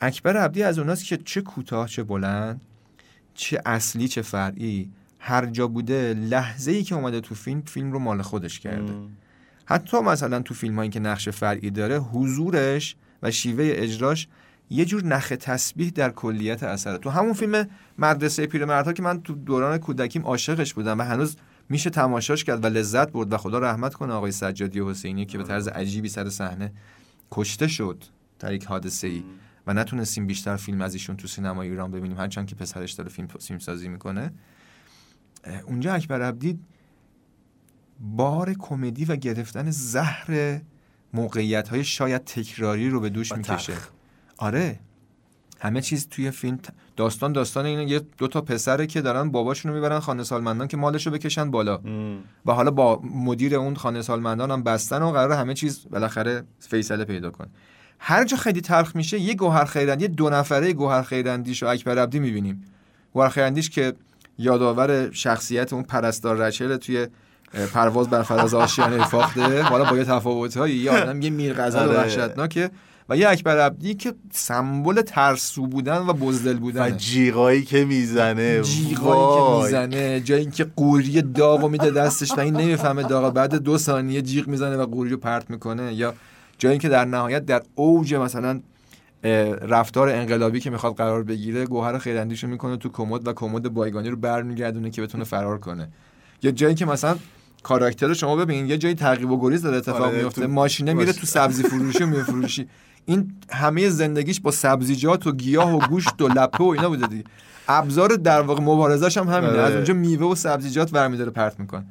S4: اکبر عبدی از اوناست که چه کوتاه چه بلند چه اصلی چه فرعی. هر جا بوده لحظه ای که اومده تو فیلم فیلم رو مال خودش کرده. حتی مثلا تو فیلم هایی که نقش فرعی داره حضورش و شیوه اجراش یه جور نخ تسبیح در کلیت اثره. تو همون فیلم مدرسه پیرمردها که من تو دوران کودکیم عاشقش بودم و هنوز میشه تماشاش کرد و لذت برد و خدا رحمت کنه آقای سجادی حسینی که به طرز عجیبی سر صحنه کشته شد در یک حادثه ای و نتونستیم بیشتر فیلم از ایشون تو سینما ایران ببینیم هرچند که پسرش داره فیلم فیلم سازی می‌کنه اونجا اکبر عبدی بار کمدی و گرفتن زهر موقعیت های شاید تکراری رو به دوش می‌کشه. آره. همه چیز توی فیلم داستان داستان اینه یه دو تا پسره که دارن باباشون رو می‌برن خانه سالمندان که مالش رو بکشن بالا. و حالا با مدیر اون خانه سالمندان هم بستن و قرار همه چیز بالاخره فیصله پیدا کن هر جا خیلی تلخ میشه یه گوهر خیرندی یه دو نفره گوهر خیرندیش و اکبر عبدی می‌بینیم. گوهر خیرندیش که یادآور شخصیت اون پرستار رچل توی پرواز بر فراز آشیانه فاخته. حالا با یه تفاوت‌هایی یه آدم یه میرغزل و
S3: آره.
S4: وحشتناکه و یه اکبر عبدی که سمبل ترسو بودن و بزدل بودن
S3: و جیغایی که می‌زنه.
S4: جیغایی که. می‌زنه جایی اینکه قوری داغو میده دستش و این نمی‌فهمه داغ. بعد دو ثانیه جیغ می‌زنه و قوری رو پرت می‌کنه. یا جایی که در نهایت در اوج مثلا رفتار انقلابی که می‌خواد قرار بگیره گوهر خیرندیشو می‌کنه تو کمد و کمد بایگانی رو برمیگردونه که بتونه فرار کنه. یا جایی که مثلا کاراکتر شما ببین یه جایی تعقیب و گریز داره اتفاق
S3: آره،
S4: میفته
S3: تو-
S4: ماشینه میره. تو سبزی فروشی و میفروشی این همه زندگیش با سبزیجات و گیاه و گوشت و لپه و اینا بوده دیگه ابزار در واقع مبارزش هم همینه
S3: آره.
S4: از اونجا میوه و سبزیجات برمیداره پرت می‌کنه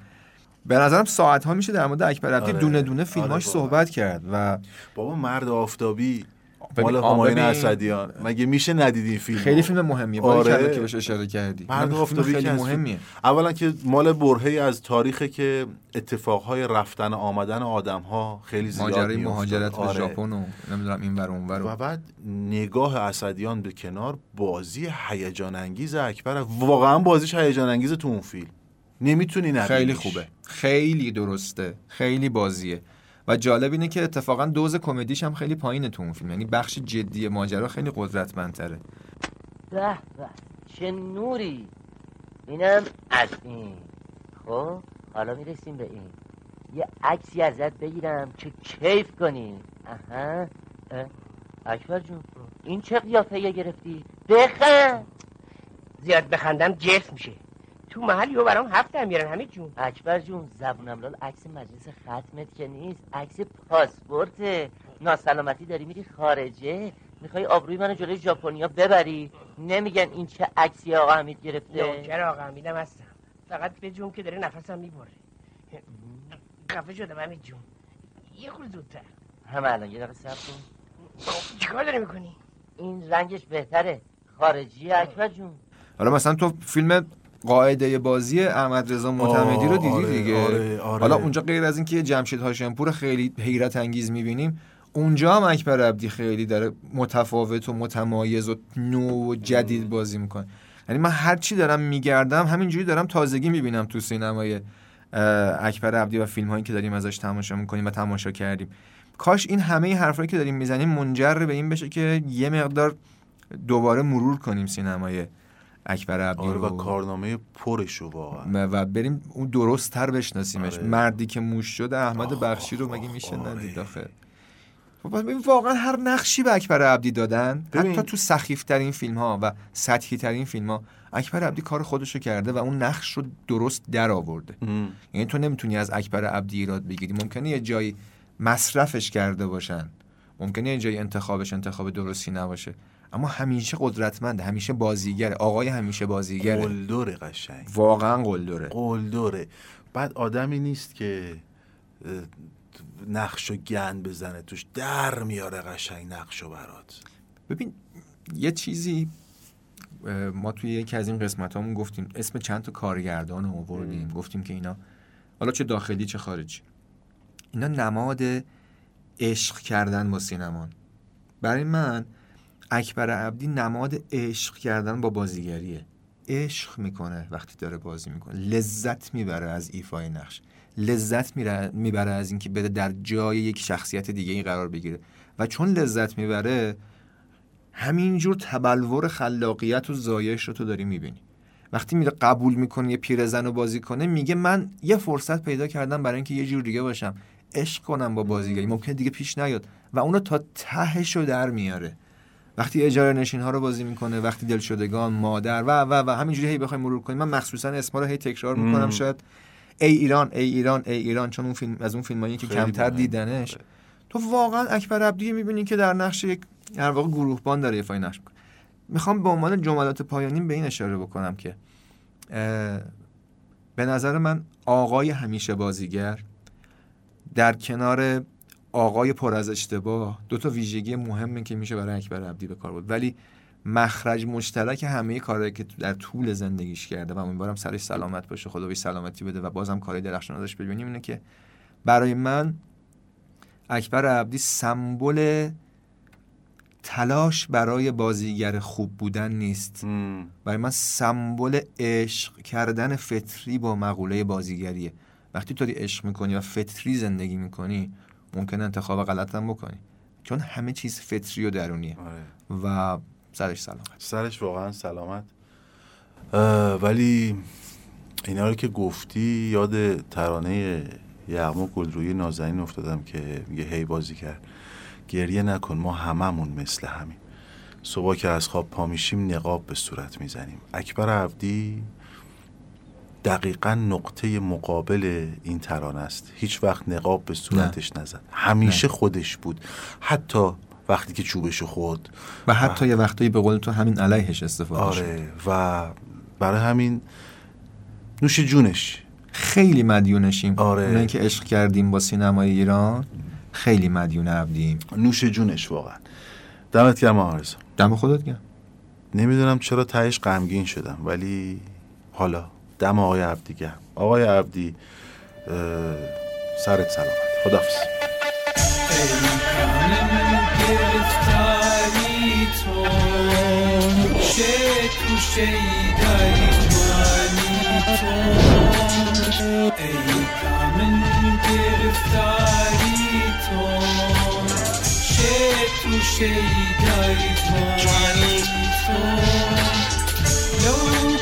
S4: به نظرم ساعت ها میشه در مورد اکبر عبدی
S3: آره.
S4: دونه دونه فیلماش
S3: آره.
S4: صحبت کرد و
S3: بابا مرد آفتابی مال همایون. اسدیان. مگه میشه ندیدین فیلم
S4: خیلی فیلم مهمیه. کرده که بهش اشاره کردی.
S3: مرد
S4: فیلم
S3: آفتابی
S4: خیلی مهمیه.
S3: اولا که مال برهه از تاریخه که اتفاقهای رفتن و آمدن آدم ها خیلی زیاد
S4: ماجرای. مهاجرت به
S3: آره.
S4: ژاپن و نمی‌دونم این ور اون
S3: و بعد نگاه اسدیان به کنار بازی هیجان انگیز اکبر. واقعا بازیش هیجان انگیز تو اون فیلم. نمی‌تونی نبینیش.
S4: خیلی خوبه. خیلی درسته. خیلی بازیه. و جالب اینه که اتفاقا دوز کمدیش هم خیلی پایینه تو اون فیلم. یعنی بخش جدی ماجرا خیلی قدرتمندتره.
S19: به به چه نوری. اینم از این. خب حالا می‌رسیم به این. یه عکسی ازت بگیرم که کیف کنی. اها. اه، اکبر جون این چه قیافه یه گرفتی؟ بخند.
S6: زیاد بخندم جرس میشه. تو محل یو برام هفت هم میارن همین جون.
S19: اکبر جون زبونم لال عکس مجلس ختمت که نیست. عکس پاسپورت ناسلامتی داری میری خارجه. می‌خوای آبروی منو جلوی ژاپنیا ببری. نمیگن این چه عکسی آقا حمید گرفته.
S6: نوکر آقا امیدم هستم. فقط به جون که داره نفسم می‌بره. خفه شدم همین جون. یه خورده زودتر.
S19: همه الان یه دقیقه صبر کن.
S6: چیکار داری می‌کنی؟
S19: این رنگش بهتره. خارجی اکبر جون.
S4: حالا مثلا تو فیلم قاعده بازی احمد رضا معتمدی رو دیدی
S3: آره،
S4: دیگه؟
S3: آره، آره.
S4: حالا اونجا غیر از اینکه جمشید هاشمپور خیلی حیرت انگیز می‌بینیم اونجا هم اکبر عبدی خیلی داره متفاوت و متمایز و نو و جدید بازی می‌کنه. یعنی من هر چی دارم میگردم همینجوری دارم تازگی می‌بینم تو سینمای اکبر عبدی و فیلم هایی که داریم ازش تماشا می‌کنیم و تماشا کردیم. کاش این همه حرفایی که داریم می‌زنیم منجر به این بشه که یه مقدار دوباره مرور کنیم سینمای اکبر عبدی
S3: آره و. کارنامه پرشو واقعا.
S4: و- بریم اون درست تر بشناسیمش.
S3: آره.
S4: مردی که موش شده احمد بخشی رو مگه میشه ندید آخه؟ خب ببین واقعا هر نقشی به اکبر عبدی دادن
S3: ببین.
S4: حتی تو سخیف ترین فیلم ها و سطحی ترین فیلم ها اکبر عبدی کار خودشو کرده و اون نقش رو درست در آورده. یعنی تو نمی‌تونی از اکبر عبدی ایراد بگیری. ممکنه یه جایی مصرفش کرده باشن. ممکنه یه جایی انتخابش انتخاب درستی نباشه. اما همیشه قدرتمند همیشه بازیگره آقای همیشه بازیگره
S3: قلدره قشنگ.
S4: واقعا قلدره.
S3: قلدره. بعد آدمی نیست که نقش و گند بزنه توش در میاره قشنگ نقش و برات.
S4: ببین یه چیزی ما توی یکی از این قسمت همون گفتیم اسم چند تا کارگردان رو آوردیم. گفتیم که اینا حالا چه داخلی چه خارجی. اینا نماد عشق کردن با سینمان برای من اکبر عبدی نماد عشق کردن با بازیگریه. عشق می‌کنه وقتی داره بازی می‌کنه. لذت می‌بره از ایفای نقش. لذت می‌بره از اینکه بده در جای یک شخصیت دیگه ای قرار بگیره. و چون لذت می‌بره همینجور تبلور خلاقیت و زایش رو تو داری می‌بینی. وقتی میره قبول می‌کنه یه پیرزن رو بازی کنه میگه من یه فرصت پیدا کردم برای اینکه یه جور دیگه باشم. عشق کنم با بازیگری. ممکن دیگه پیش نیاد. و اونو تا تهش رو در میاره. وقتی اجاره نشین ها رو بازی می‌کنه وقتی دلشدگان مادر و و و همینجوری هی بخوایم مرور کنیم من مخصوصا اسما رو هی تکرار می‌کنم. شاید ای ایران ای ایران ای ایران چون اون فیلم از اون فیلمایی که کمتر. دیدنش تو واقعا اکبر عبدی می‌بینی که در نقش یک در واقع گروهبان داره ایفای نقش می‌کنه می‌خوام به عنوان جملات پایانی به این اشاره بکنم که به نظر من آقای همیشه بازیگر در کنار آقای پر از اشتباه دو تا ویژگی مهمه که میشه برای اکبر عبدی به کار بود ولی مخرج مشترک همه کارهایی که در طول زندگیش کرده و امیدوارم سرش سلامت باشه خدا بهش سلامتی بده و بازم کارهای درخشان ازش ببینیم اینه که برای من اکبر عبدی سمبل تلاش برای بازیگر خوب بودن نیست. برای من سمبل عشق کردن فطری با مقوله بازیگریه. وقتی تو عشق می‌کنی و فطری زندگی می‌کنی ممکن انتخاب غلط هم بکنی. چون همه چیز فطری و درونیه. و سرش سلامت.
S3: سرش واقعا سلامت. ولی اینا رو که گفتی یاد ترانه یغما گلروی نازنین افتادم که میگه هی بازی کرد. گریه نکن ما هممون مثل همین صبح که از خواب پا میشیم نقاب به صورت می‌زنیم. اکبر عبدی دقیقا نقطه مقابل این ترانه است. هیچ وقت نقاب به صورتش نزد. همیشه خودش بود. حتی وقتی که چوبشو خورد.
S4: و حتی یه وقتایی به قول تو همین علیهش استفاده شد.
S3: آره و برای همین نوش جونش.
S4: خیلی مدیونشیم
S3: آره.
S4: اونایی که عشق کردیم با سینمای ایران خیلی مدیون عبدیم.
S3: نوش جونش واقعا. دمت گرم آرزو
S4: دم خودت گرم.
S3: نمی‌دونم چرا تهش غمگین شدم ولی حالا دم آقای عبدی گرم آقای عبدی سرت سلامت خدافز
S20: توشه ای داری تو لو